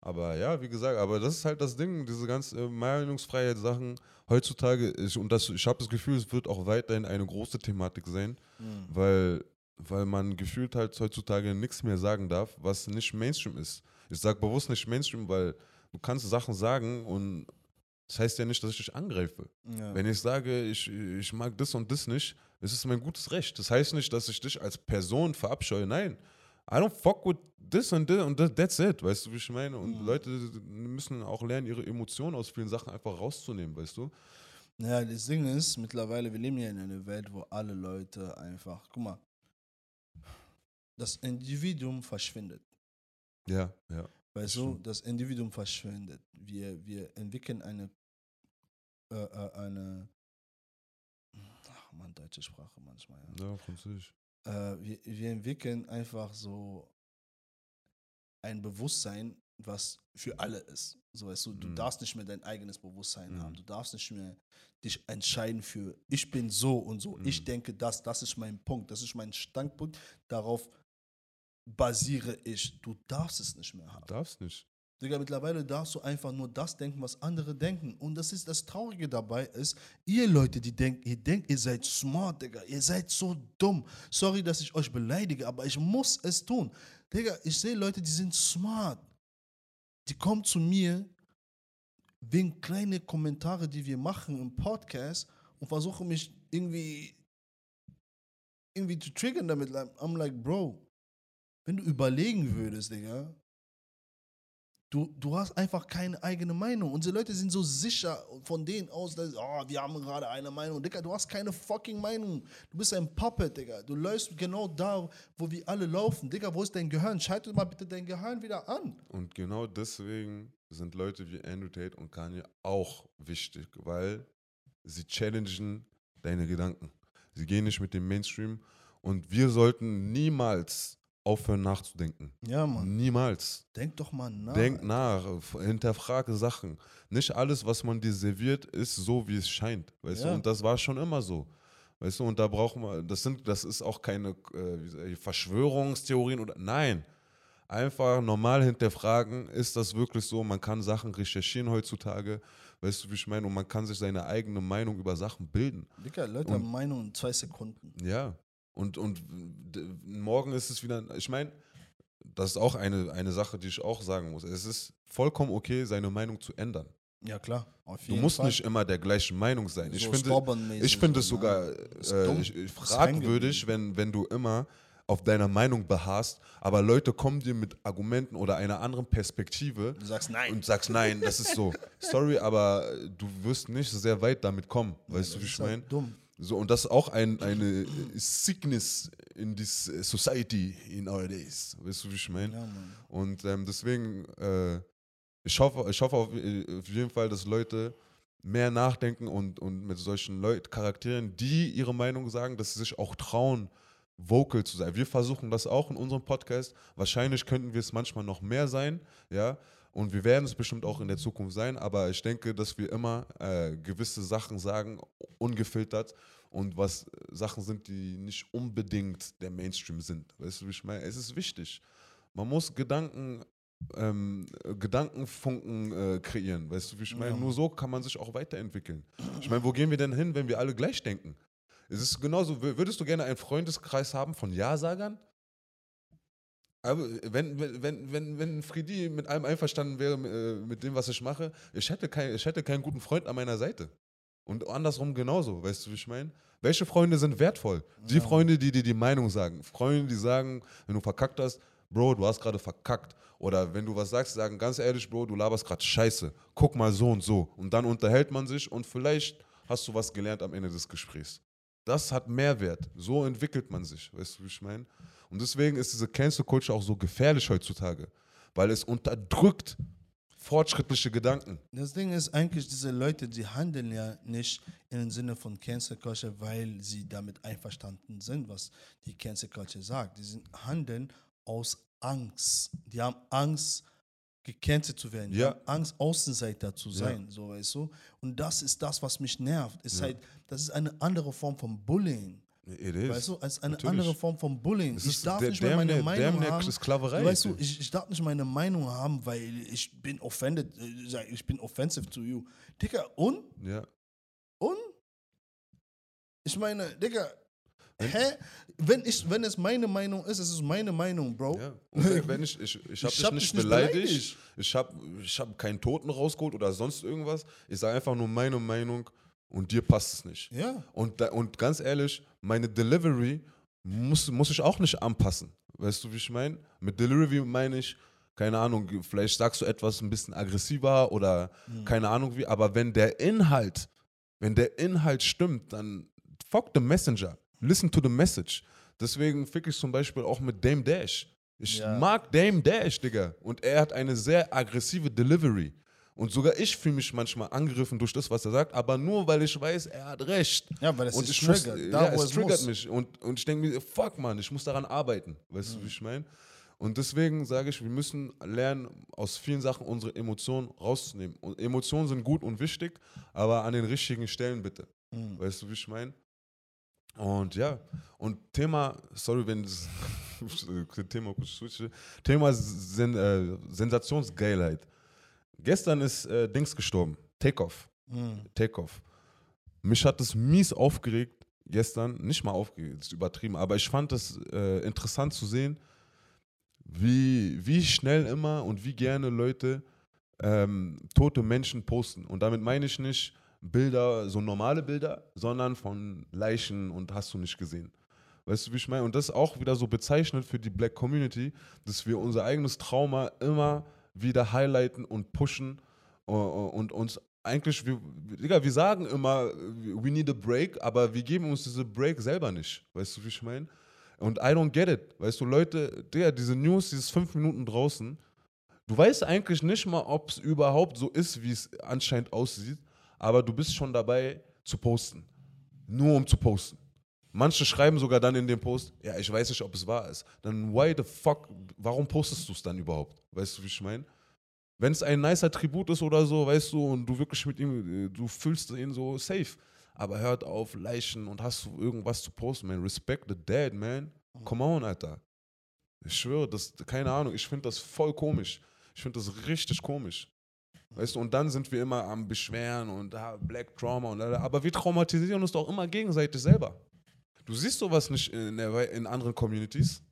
Aber ja, wie gesagt, aber das ist halt das Ding, diese ganzen äh, Meinungsfreiheit-Sachen heutzutage. Ich, und das, ich habe das Gefühl, es wird auch weiterhin eine große Thematik sein, Mhm. weil, weil man gefühlt halt heutzutage nichts mehr sagen darf, was nicht Mainstream ist. Ich sage bewusst nicht Mainstream, weil du kannst Sachen sagen und das heißt ja nicht, dass ich dich angreife. Ja. Wenn ich sage, ich, ich mag das und das nicht, ist es mein gutes Recht. Das heißt nicht, dass ich dich als Person verabscheue. Nein. I don't fuck with this and this und that, that's it. Weißt du, wie ich meine? Und Mhm. Leute müssen auch lernen, ihre Emotionen aus vielen Sachen einfach rauszunehmen, weißt du? ja, das Ding ist, mittlerweile, wir leben ja in einer Welt, wo alle Leute einfach, guck mal, das Individuum verschwindet. Ja, ja. Weißt du, das Individuum verschwindet. Wir, wir entwickeln eine, äh, äh, eine, ach man, deutsche Sprache manchmal, ja. Ja, Französisch. Äh, wir, wir entwickeln einfach so ein Bewusstsein, was für alle ist. So weißt du, du Mhm. darfst nicht mehr dein eigenes Bewusstsein Mhm. haben. Du darfst nicht mehr dich entscheiden für, ich bin so und so, ich Mhm. denke das, das ist mein Punkt, das ist mein Standpunkt, darauf basiere ich. Du darfst es nicht mehr haben. Darfst nicht. Digga, mittlerweile darfst du einfach nur das denken, was andere denken. Und das ist das Traurige dabei ist, ihr Leute, die denken, ihr denkt, ihr seid smart, Digga, ihr seid so dumm. Sorry, dass ich euch beleidige, aber ich muss es tun. Digga, ich sehe Leute, die sind smart. Die kommen zu mir wegen kleine Kommentare, die wir machen im Podcast und versuchen mich irgendwie irgendwie zu triggern damit. I'm like, Bro, wenn du überlegen würdest, Digga, du, du hast einfach keine eigene Meinung. Unsere Leute sind so sicher von denen aus, dass, oh, wir haben gerade eine Meinung. Digga, du hast keine fucking Meinung. Du bist ein Puppet, Digga. Du läufst genau da, wo wir alle laufen. Digga, wo ist dein Gehirn? Schalte mal bitte dein Gehirn wieder an. Und genau deswegen sind Leute wie Andrew Tate und Kanye auch wichtig, weil sie challengen deine Gedanken. Sie gehen nicht mit dem Mainstream und wir sollten niemals aufhören nachzudenken. Ja, Mann. Niemals. Denk doch mal nach. Denk nach, hinterfrage Sachen. Nicht alles, was man dir serviert, ist so, wie es scheint. Weißt Ja. du, und das war schon immer so. Weißt du, und da brauchen wir, das sind, das ist auch keine äh, Verschwörungstheorien oder nein. Einfach normal hinterfragen, ist das wirklich so? Man kann Sachen recherchieren heutzutage, weißt du, wie ich meine, und man kann sich seine eigene Meinung über Sachen bilden. Digga, Leute Und- haben Meinung in zwei Sekunden. Ja. Und, und morgen ist es wieder, ich meine, das ist auch eine, eine Sache, die ich auch sagen muss. Es ist vollkommen okay, seine Meinung zu ändern. Ja, klar. Auf Du musst Fall. nicht immer der gleichen Meinung sein. Ich So finde, stubborn-mäßig ich finde es sogar ne? Ist äh, ich, ich fragwürdig, wenn, wenn du immer auf deiner Meinung beharrst, aber Leute kommen dir mit Argumenten oder einer anderen Perspektive Du sagst nein. und sagst, nein, das ist so. Sorry, aber du wirst nicht sehr weit damit kommen. Weißt du, das wie ich ist halt meine? dumm. So, und das ist auch ein, eine äh, Sickness in this äh, society in our days. Weißt du, wie ich meine? Ja. Und ähm, deswegen, äh, ich hoffe, ich hoffe auf, äh, auf jeden Fall, dass Leute mehr nachdenken und, und mit solchen Leut Charakteren, die ihre Meinung sagen, dass sie sich auch trauen, vocal zu sein. Wir versuchen das auch in unserem Podcast. Wahrscheinlich könnten wir es manchmal noch mehr sein, ja. Und wir werden es bestimmt auch in der Zukunft sein, aber ich denke, dass wir immer äh, gewisse Sachen sagen, ungefiltert und was Sachen sind, die nicht unbedingt der Mainstream sind. Weißt du, wie ich meine? Es ist wichtig. Man muss Gedanken, ähm, äh, Gedankenfunken äh, kreieren. Weißt du, wie ich meine? Ja. Nur so kann man sich auch weiterentwickeln. Ich meine, wo gehen wir denn hin, wenn wir alle gleich denken? Es ist genauso, wür- würdest du gerne einen Freundeskreis haben von Ja-Sagern? Aber wenn, wenn, wenn, wenn, wenn Friedi mit allem einverstanden wäre, äh, mit dem, was ich mache, ich hätte, kein, ich hätte keinen guten Freund an meiner Seite. Und andersrum genauso, weißt du, wie ich meine? Welche Freunde sind wertvoll? Die Ja. Freunde, die dir die Meinung sagen. Freunde, die sagen, wenn du verkackt hast, Bro, du hast gerade verkackt. Oder wenn du was sagst, sagen ganz ehrlich, Bro, du laberst gerade Scheiße. Guck mal so und so. Und dann unterhält man sich und vielleicht hast du was gelernt am Ende des Gesprächs. Das hat Mehrwert. So entwickelt man sich, weißt du, wie ich meine? Und deswegen ist diese Cancel Culture auch so gefährlich heutzutage, weil es unterdrückt fortschrittliche Gedanken. Das Ding ist eigentlich, diese Leute, die handeln ja nicht im Sinne von Cancel Culture, weil sie damit einverstanden sind, was die Cancel Culture sagt. Die sind, handeln aus Angst. Die haben Angst, gecancelt zu werden. Die Ja. haben Angst, Außenseiter zu sein, so weißt du. Und das ist das, was mich nervt. Ist halt, das ist eine andere Form von Bullying. It is. Weißt du, als eine Natürlich. andere Form von Bullying. Es ich darf der- nicht mal meine Meinung haben. Sklaverei, Weißt du, ich, ich darf nicht meine Meinung haben, weil ich bin offended, äh, ich bin offensive to you. Digga, und? ja. Und? Ich meine, Digga, Wenn- hä? Wenn, ich, wenn es meine Meinung ist, es ist meine Meinung, Bro. Ja. Wenn, ich, ich, ich habe Ich dich hab nicht beleidigt, beleidigt. ich habe ich hab keinen Toten rausgeholt oder sonst irgendwas. Ich sage einfach nur meine Meinung und dir passt es nicht. Ja. Und, da, und ganz ehrlich, meine Delivery muss, muss ich auch nicht anpassen. Weißt du, wie ich meine? Mit Delivery meine ich, keine Ahnung, vielleicht sagst du etwas ein bisschen aggressiver oder keine Ahnung wie, aber wenn der Inhalt, wenn der Inhalt stimmt, dann fuck the messenger. Listen to the message. Deswegen fick ich zum Beispiel auch mit Dame Dash. Ich Ja. mag Dame Dash, Digga. Und er hat eine sehr aggressive Delivery. Und sogar ich fühle mich manchmal angegriffen durch das, was er sagt, aber nur weil ich weiß, er hat recht. Ja, weil es und ist ich muss, triggert, ja, es triggert muss. mich. Und, und ich denke mir, fuck man, ich muss daran arbeiten. Weißt du, wie ich meine? Und deswegen sage ich, wir müssen lernen, aus vielen Sachen unsere Emotionen rauszunehmen. Und Emotionen sind gut und wichtig, aber an den richtigen Stellen bitte. Mhm. Weißt du, wie ich meine? Und ja, und Thema, sorry, wenn das Thema kurz Thema Sen, äh, Sensationsgeilheit. Gestern ist äh, Dings gestorben, Takeoff. Mhm. Takeoff. Mich hat es mies aufgeregt gestern, nicht mal aufgeregt, ist übertrieben, aber ich fand es äh, interessant zu sehen, wie, wie schnell immer und wie gerne Leute ähm, tote Menschen posten. Und damit meine ich nicht Bilder, so normale Bilder, sondern von Leichen und hast du nicht gesehen. Weißt du, wie ich meine? Und das ist auch wieder so bezeichnend für die Black Community, dass wir unser eigenes Trauma immer wieder highlighten und pushen äh, und uns eigentlich, wir, Digga, wir sagen immer, we need a break, aber wir geben uns diese Break selber nicht. Weißt du, wie ich meine? Und I don't get it. Weißt du, Leute, Digga, diese News, dieses fünf Minuten draußen, du weißt eigentlich nicht mal, ob es überhaupt so ist, wie es anscheinend aussieht, aber du bist schon dabei zu posten. Nur um zu posten. Manche schreiben sogar dann in dem Post, ja, ich weiß nicht, ob es wahr ist. Dann why the fuck, warum postest du es dann überhaupt? Weißt du, wie ich meine? Wenn es ein nicer Tribut ist oder so, weißt du, und du wirklich mit ihm, äh, du fühlst ihn so safe. Aber hört auf, Leichen und hast du irgendwas zu posten, man. Respect the dead, man. Come on, Alter. Ich schwöre, das, keine Ahnung, ich finde das voll komisch. Ich finde das richtig komisch. Weißt du, und dann sind wir immer am Beschweren und ah, Black Trauma und aber wir traumatisieren uns doch immer gegenseitig selber. Du siehst sowas nicht in, der, in anderen Communities.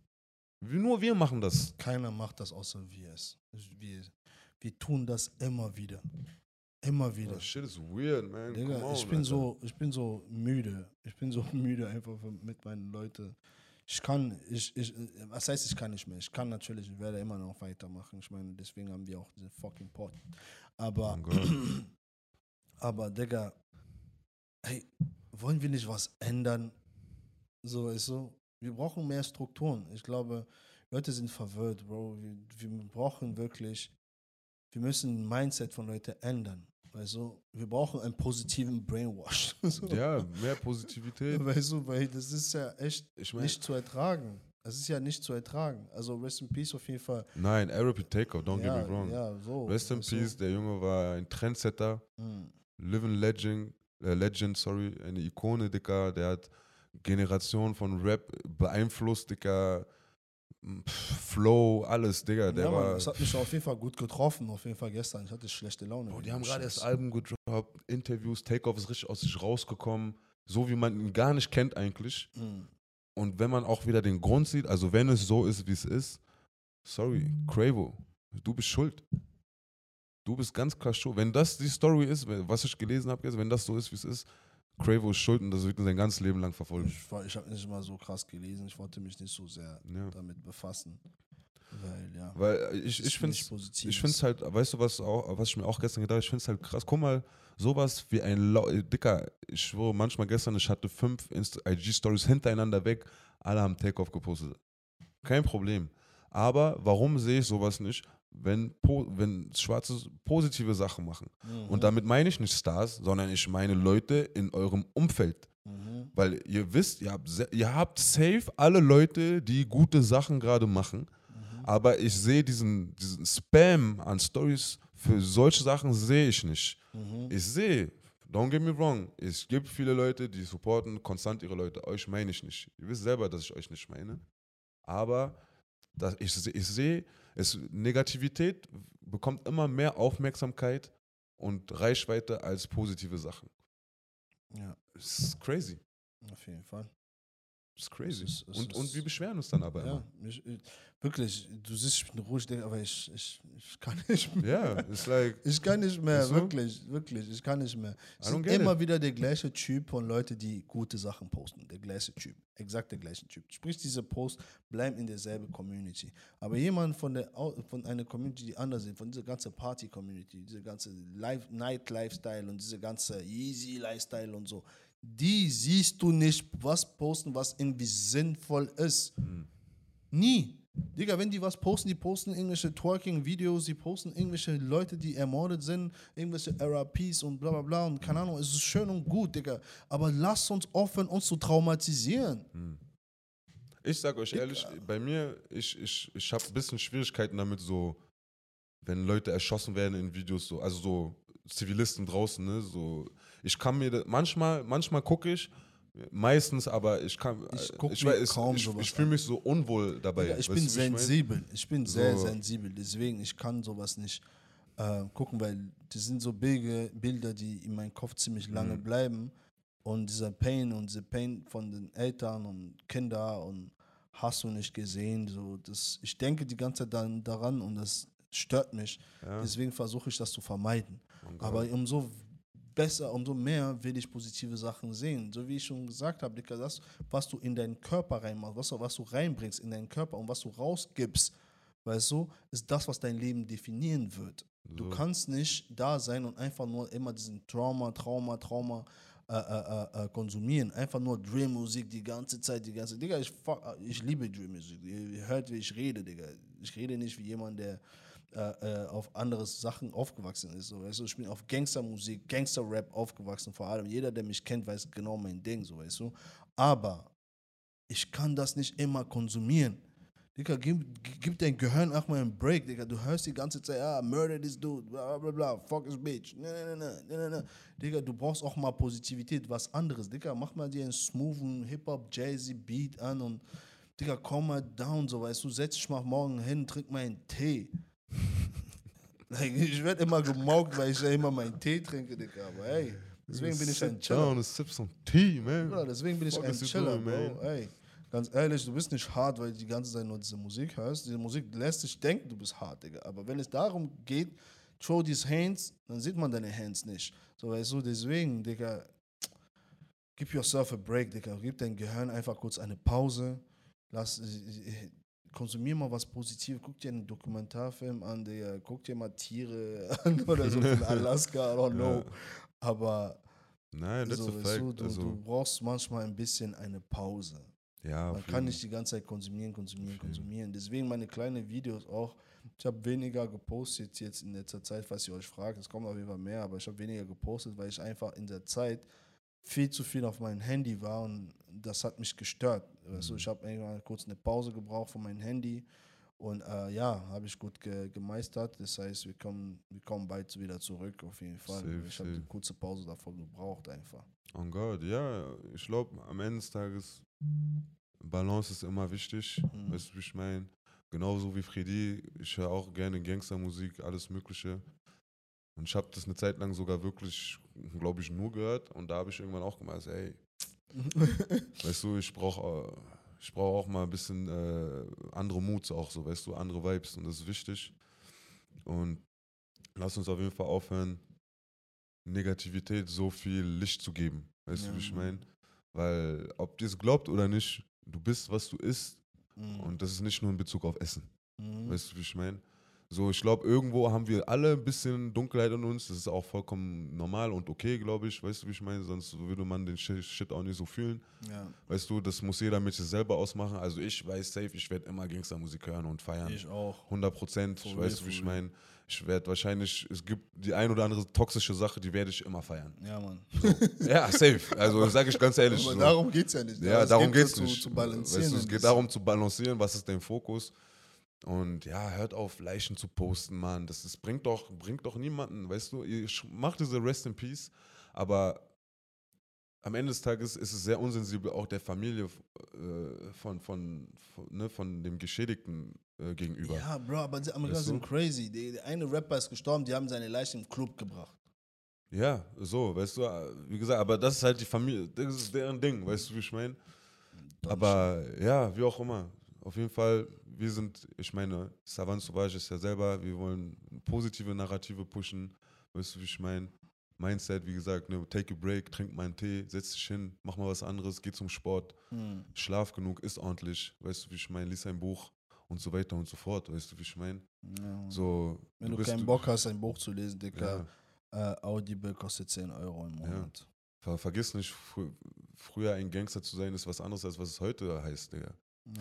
Nur wir machen das. Keiner macht das außer wir es. Wir, wir tun das immer wieder. Immer wieder. Oh, shit is weird, man. Digga, on, ich bin Alter. so, ich bin so müde. Ich bin so müde einfach mit meinen Leuten. Ich kann, ich, ich, was heißt, ich kann nicht mehr. Ich kann natürlich, ich werde immer noch weitermachen. Ich meine, deswegen haben wir auch diesen fucking Pod. Aber, Oh aber, Digga, hey, wollen wir nicht was ändern? So ist so. Wir brauchen mehr Strukturen. Ich glaube, Leute sind verwirrt, Bro. Wir, wir brauchen wirklich, wir müssen Mindset von Leuten ändern. Weißt du, wir brauchen einen positiven Brainwash. so. Ja, mehr Positivität. Weißt du, weil das ist ja echt Ich meine, nicht zu ertragen. Das ist ja nicht zu ertragen. Also Rest in Peace auf jeden Fall. nein, Arabic Takeout, don't ja, get me wrong. Ja, so. Rest in weißt du? Peace, der Junge war ein Trendsetter, Mhm. Living Legend, äh, Legend, sorry, eine Ikone, Dicker, der hat Generationen von Rap beeinflusst, Pff, Flow, alles, Digga, der ja, Mann, war... das hat mich auf jeden Fall gut getroffen, auf jeden Fall gestern. Ich hatte schlechte Laune. Bro, die haben gerade das Album gedroppt, Interviews, Takeoff ist richtig aus sich rausgekommen, so wie man ihn gar nicht kennt eigentlich. Mhm. Und wenn man auch wieder den Grund sieht, also wenn es so ist, wie es ist, sorry, Quavo, du bist schuld. Du bist ganz klar schuld. Wenn das die Story ist, was ich gelesen habe, wenn das so ist, wie es ist, Quavo ist schuld und das wird ihn sein ganzes Leben lang verfolgen. Ich, ich habe nicht mal so krass gelesen. Ich wollte mich nicht so sehr Ja. damit befassen. Weil, ja. Weil ich, es ich finde Positives. ich finde es halt, weißt du, was, auch, was ich mir auch gestern gedacht habe, ich finde es halt krass. Guck mal, sowas wie ein Lau äh, Dicker, ich schwöre, manchmal gestern, ich hatte fünf IG-Stories hintereinander weg, alle haben Takeoff gepostet. Kein Problem. Aber warum sehe ich sowas nicht, wenn, wenn Schwarze positive Sachen machen? Mhm. Und damit meine ich nicht Stars, sondern ich meine Leute in eurem Umfeld. Mhm. Weil ihr wisst, ihr habt, ihr habt safe alle Leute, die gute Sachen gerade machen. Mhm. Aber ich sehe diesen, diesen Spam an Stories für solche Sachen sehe ich nicht. Mhm. Ich sehe, don't get me wrong, es gibt viele Leute, die supporten konstant ihre Leute. Euch meine ich nicht. Ihr wisst selber, dass ich euch nicht meine. Aber das, ich, ich sehe, es, Negativität bekommt immer mehr Aufmerksamkeit und Reichweite als positive Sachen. Ja, Es ist crazy. auf jeden Fall. Es ist crazy. Es ist- es und, ist- und wir beschweren uns dann aber Ja, immer. ich, ich, wirklich, du siehst, ich bin ruhig, aber ich, ich, ich kann nicht mehr. Ja, it's like, Ich kann nicht mehr, du? wirklich, wirklich, ich kann nicht mehr. Es sind immer wieder der gleiche Typ von Leuten, die gute Sachen posten. Der gleiche Typ, exakt der gleiche Typ. Sprich, diese Posts bleiben in derselben Community. Aber jemand von, der, von einer Community, die anders ist, von dieser ganzen Party-Community, diese ganze Life, Night-Lifestyle und diese ganze Easy-Lifestyle und so, die siehst du nicht, was posten, was irgendwie sinnvoll ist. Nie. Digga, wenn die was posten, die posten irgendwelche Twerking-Videos, die posten irgendwelche Leute, die ermordet sind, irgendwelche RAPs und bla bla bla und keine Ahnung, es ist schön und gut, Digga. Aber lasst uns aufhören, uns zu traumatisieren. Ich sag euch ehrlich, bei mir, ich, ich, ich habe ein bisschen Schwierigkeiten damit, so, wenn Leute erschossen werden in Videos, so, also so Zivilisten draußen, ne? So, ich kann mir, da- manchmal, manchmal gucke ich, meistens, aber ich kann, Ich äh, ich, weiß, kaum ich, ich fühle mich so unwohl dabei. Digga, ich weißt bin wie ich mein? sensibel. Ich bin sehr So. sensibel. Deswegen, ich kann sowas nicht äh, gucken, weil das sind so Bilder, Bilder, die in meinem Kopf ziemlich lange Mhm. bleiben. Und dieser Pain und dieser Pain von den Eltern und Kindern und hast du nicht gesehen. So, das, ich denke die ganze Zeit dann daran und das stört mich. Ja. Deswegen versuche ich das zu vermeiden. Aber umso besser, umso mehr will ich positive Sachen sehen. So wie ich schon gesagt habe, Dicker, das, was du in deinen Körper reinmachst, was, du- was du reinbringst in deinen Körper und was du rausgibst, weißt du, ist das, was dein Leben definieren wird. Du So. kannst nicht da sein und einfach nur immer diesen Trauma, Trauma, Trauma äh, äh, äh, äh, konsumieren. Einfach nur Drill-Musik die ganze Zeit, die ganze Digga, ich, fuck, ich liebe Drill-Musik. Ihr hört, wie ich rede, Digga. Ich rede nicht wie jemand, der äh, äh, auf andere Sachen aufgewachsen ist. So, weißt du? Ich bin auf Gangstermusik, Gangster-Rap aufgewachsen, vor allem. Jeder, der mich kennt, weiß genau mein Ding, so weißt du. Aber ich kann das nicht immer konsumieren. Digga, gib, gib dein Gehirn auch mal einen Break, Digga. Du hörst die ganze Zeit, ah, murder this dude, bla bla bla, fuck this bitch. Ne, ne, ne, ne, ne. Digga, du brauchst auch mal Positivität, was anderes. Digga, mach mal dir einen smoothen Hip-Hop, Jazzy Beat an und Digga, komm mal down, so weißt du, setz dich mal morgen hin, trink mal einen Tee. Ich werde immer gemaugt, weil ich ja immer meinen Tee trinke, Digga. Aber hey, deswegen bin ich ein Chiller. down sip some tea, man. Bruder, deswegen bin ich Fuck ein Chiller, doing, Bro. Ey, ganz ehrlich, du bist nicht hart, weil du die ganze Zeit nur diese Musik hörst. Diese Musik lässt dich denken, du bist hart, Digga. Aber wenn es darum geht, throw these hands, dann sieht man deine Hands nicht. So, weißt du, deswegen, Digga, gib yourself a break, Digga. Gib dein Gehirn einfach kurz eine Pause. Lass, konsumier mal was Positives. Guck dir einen Dokumentarfilm an, Digga. Guck dir mal Tiere an oder so von Alaska, I don't know. Ja. Aber Nein, so, weißt du, du, also, du brauchst manchmal ein bisschen eine Pause. ja, Man kann nicht die ganze Zeit konsumieren, konsumieren, konsumieren. Deswegen meine kleinen Videos auch. Ich habe weniger gepostet jetzt in letzter Zeit, falls ihr euch fragt. Es kommt auf jeden Fall mehr, aber ich habe weniger gepostet, weil ich einfach in der Zeit viel zu viel auf meinem Handy war und das hat mich gestört. Mhm. ich habe irgendwann kurz eine Pause gebraucht von meinem Handy und äh, ja, habe ich gut ge gemeistert. Das heißt, wir kommen, wir kommen bald wieder zurück, auf jeden Fall. Safe, ich habe eine kurze Pause davon gebraucht einfach. Oh Gott, ja, ich glaube, am Ende des Tages, Balance ist immer wichtig. Mhm. Weißt du, wie ich meine? Genauso wie Freddy, ich höre auch gerne Gangstermusik, alles Mögliche. Und ich habe das eine Zeit lang sogar wirklich, glaube ich, nur gehört. Und da habe ich irgendwann auch gemeint, ey, weißt du, ich brauche ich brauch auch mal ein bisschen äh, andere Moods auch so, weißt du, andere Vibes. Und das ist wichtig. Und lass uns auf jeden Fall aufhören, Negativität so viel Licht zu geben. Weißt Ja, du, wie ich meine? Weil, ob dir es glaubt oder nicht, du bist, was du isst. Mhm. Und das ist nicht nur in Bezug auf Essen. Mhm. Weißt du, wie ich meine? So, ich glaube, irgendwo haben wir alle ein bisschen Dunkelheit in uns. Das ist auch vollkommen normal und okay, glaube ich. Weißt du, wie ich meine? Sonst würde man den Shi- Shit auch nicht so fühlen. ja, Weißt du, das muss jeder mit sich selber ausmachen. Also ich weiß safe, ich werde immer Gangstermusik hören und feiern. ich auch. 100 Prozent. Ich weiß, wie ich meine. Ich werde wahrscheinlich, es gibt die ein oder andere toxische Sache, die werde ich immer feiern. Ja, Mann. Ja, safe. Also sage ich ganz ehrlich. Aber so. darum geht es ja nicht. Ja, Es darum geht es so nicht. Zu, zu balancieren. Weißt du, es geht darum zu balancieren, was ist dein Fokus. Und ja, hört auf, Leichen zu posten, Mann. Das, das bringt, doch, bringt doch niemanden, weißt du. Ihr macht diese Rest in Peace, aber am Ende des Tages ist es sehr unsensibel auch der Familie äh, von, von, von, ne, von dem Geschädigten äh, gegenüber. Ja, Bro, aber die Amerikaner Weißt du? sind crazy. Der, eine Rapper ist gestorben, die haben seine Leiche im Club gebracht. Ja, so, weißt du, äh, wie gesagt, aber das ist halt die Familie, das ist deren Ding, weißt du, wie ich meine? Aber ja, wie auch immer. Auf jeden Fall, wir sind, ich meine, Savant Sauvage ist ja selber, wir wollen positive Narrative pushen. Weißt du, wie ich meine? Mindset, wie gesagt, ne, take a break, trink mal einen Tee, setz dich hin, mach mal was anderes, geh zum Sport, Hm. schlaf genug, isst ordentlich, weißt du, wie ich meine, lies ein Buch und so weiter und so fort, weißt du, wie ich meine? Ja. So, Wenn du, bist- keinen Bock hast, ein Buch zu lesen, Dicker, ja, äh, Audible kostet 10 Euro im Monat. ver vergiss nicht, frü früher ein Gangster zu sein, ist was anderes, als was es heute heißt, Digga.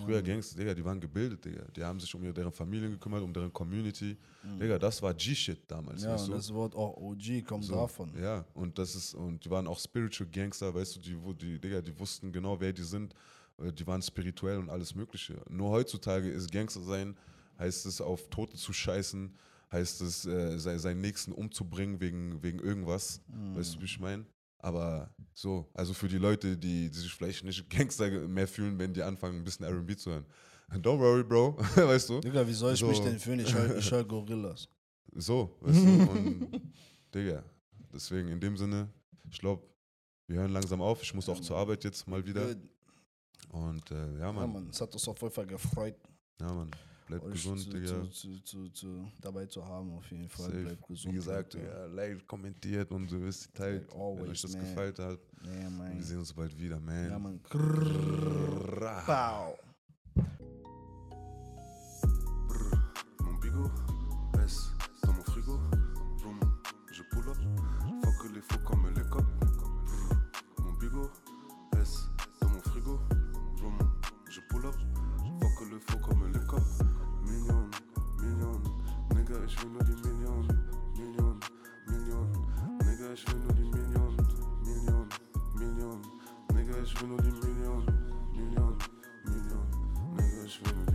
Früher. Gangster, Digga, die waren gebildet, Digga. Die haben sich um ihre, deren Familien gekümmert, um deren Community. Mhm. Digga, das war G-Shit damals, Ja, weißt du? das Wort auch OG kommt So, davon. Ja, und das ist, und die waren auch Spiritual Gangster, weißt du, die, wo- die, Digga, die wussten genau, wer die sind, äh, die waren spirituell und alles Mögliche. Nur heutzutage ist Gangster sein, heißt es auf Tote zu scheißen, heißt es äh, se- seinen Nächsten umzubringen wegen, wegen irgendwas. Mhm. Weißt du, wie ich meine? Aber so, also für die Leute, die, die sich vielleicht nicht Gangster mehr fühlen, wenn die anfangen, ein bisschen RB zu hören. Don't worry, Bro, weißt du? Digga, wie soll ich mich So. denn fühlen? Ich höre hör Gorillas. So, weißt du? Und, Digga, deswegen in dem Sinne, ich glaube, wir hören langsam auf. Ich muss auch zur Arbeit jetzt mal wieder. Und äh, ja, Ja, Mann, Mann, es hat uns auf jeden Fall gefreut, ja, Mann, bleib euch gesund, zu, Digga. zu, zu, zu, zu, dabei zu haben, auf jeden Fall. Safe. Bleibt gesund. Wie gesagt, ja, like, kommentiert und so wisst ihr teilt, Like always, wenn euch das man. gefällt hat. Ja, man. Wir sehen uns bald wieder, man. Ja, man. Ra. Pow. Faut comme les copes. Mon bigot, S dans mon frigo. Vroom, je pull up. Que les faux comme Nigga, ich will nur die Million, Million, Million. Nigga, ich will nur die Million, Million, Million. Nigga, ich will nur die Million, Million, Million. Nigga, ich will nur die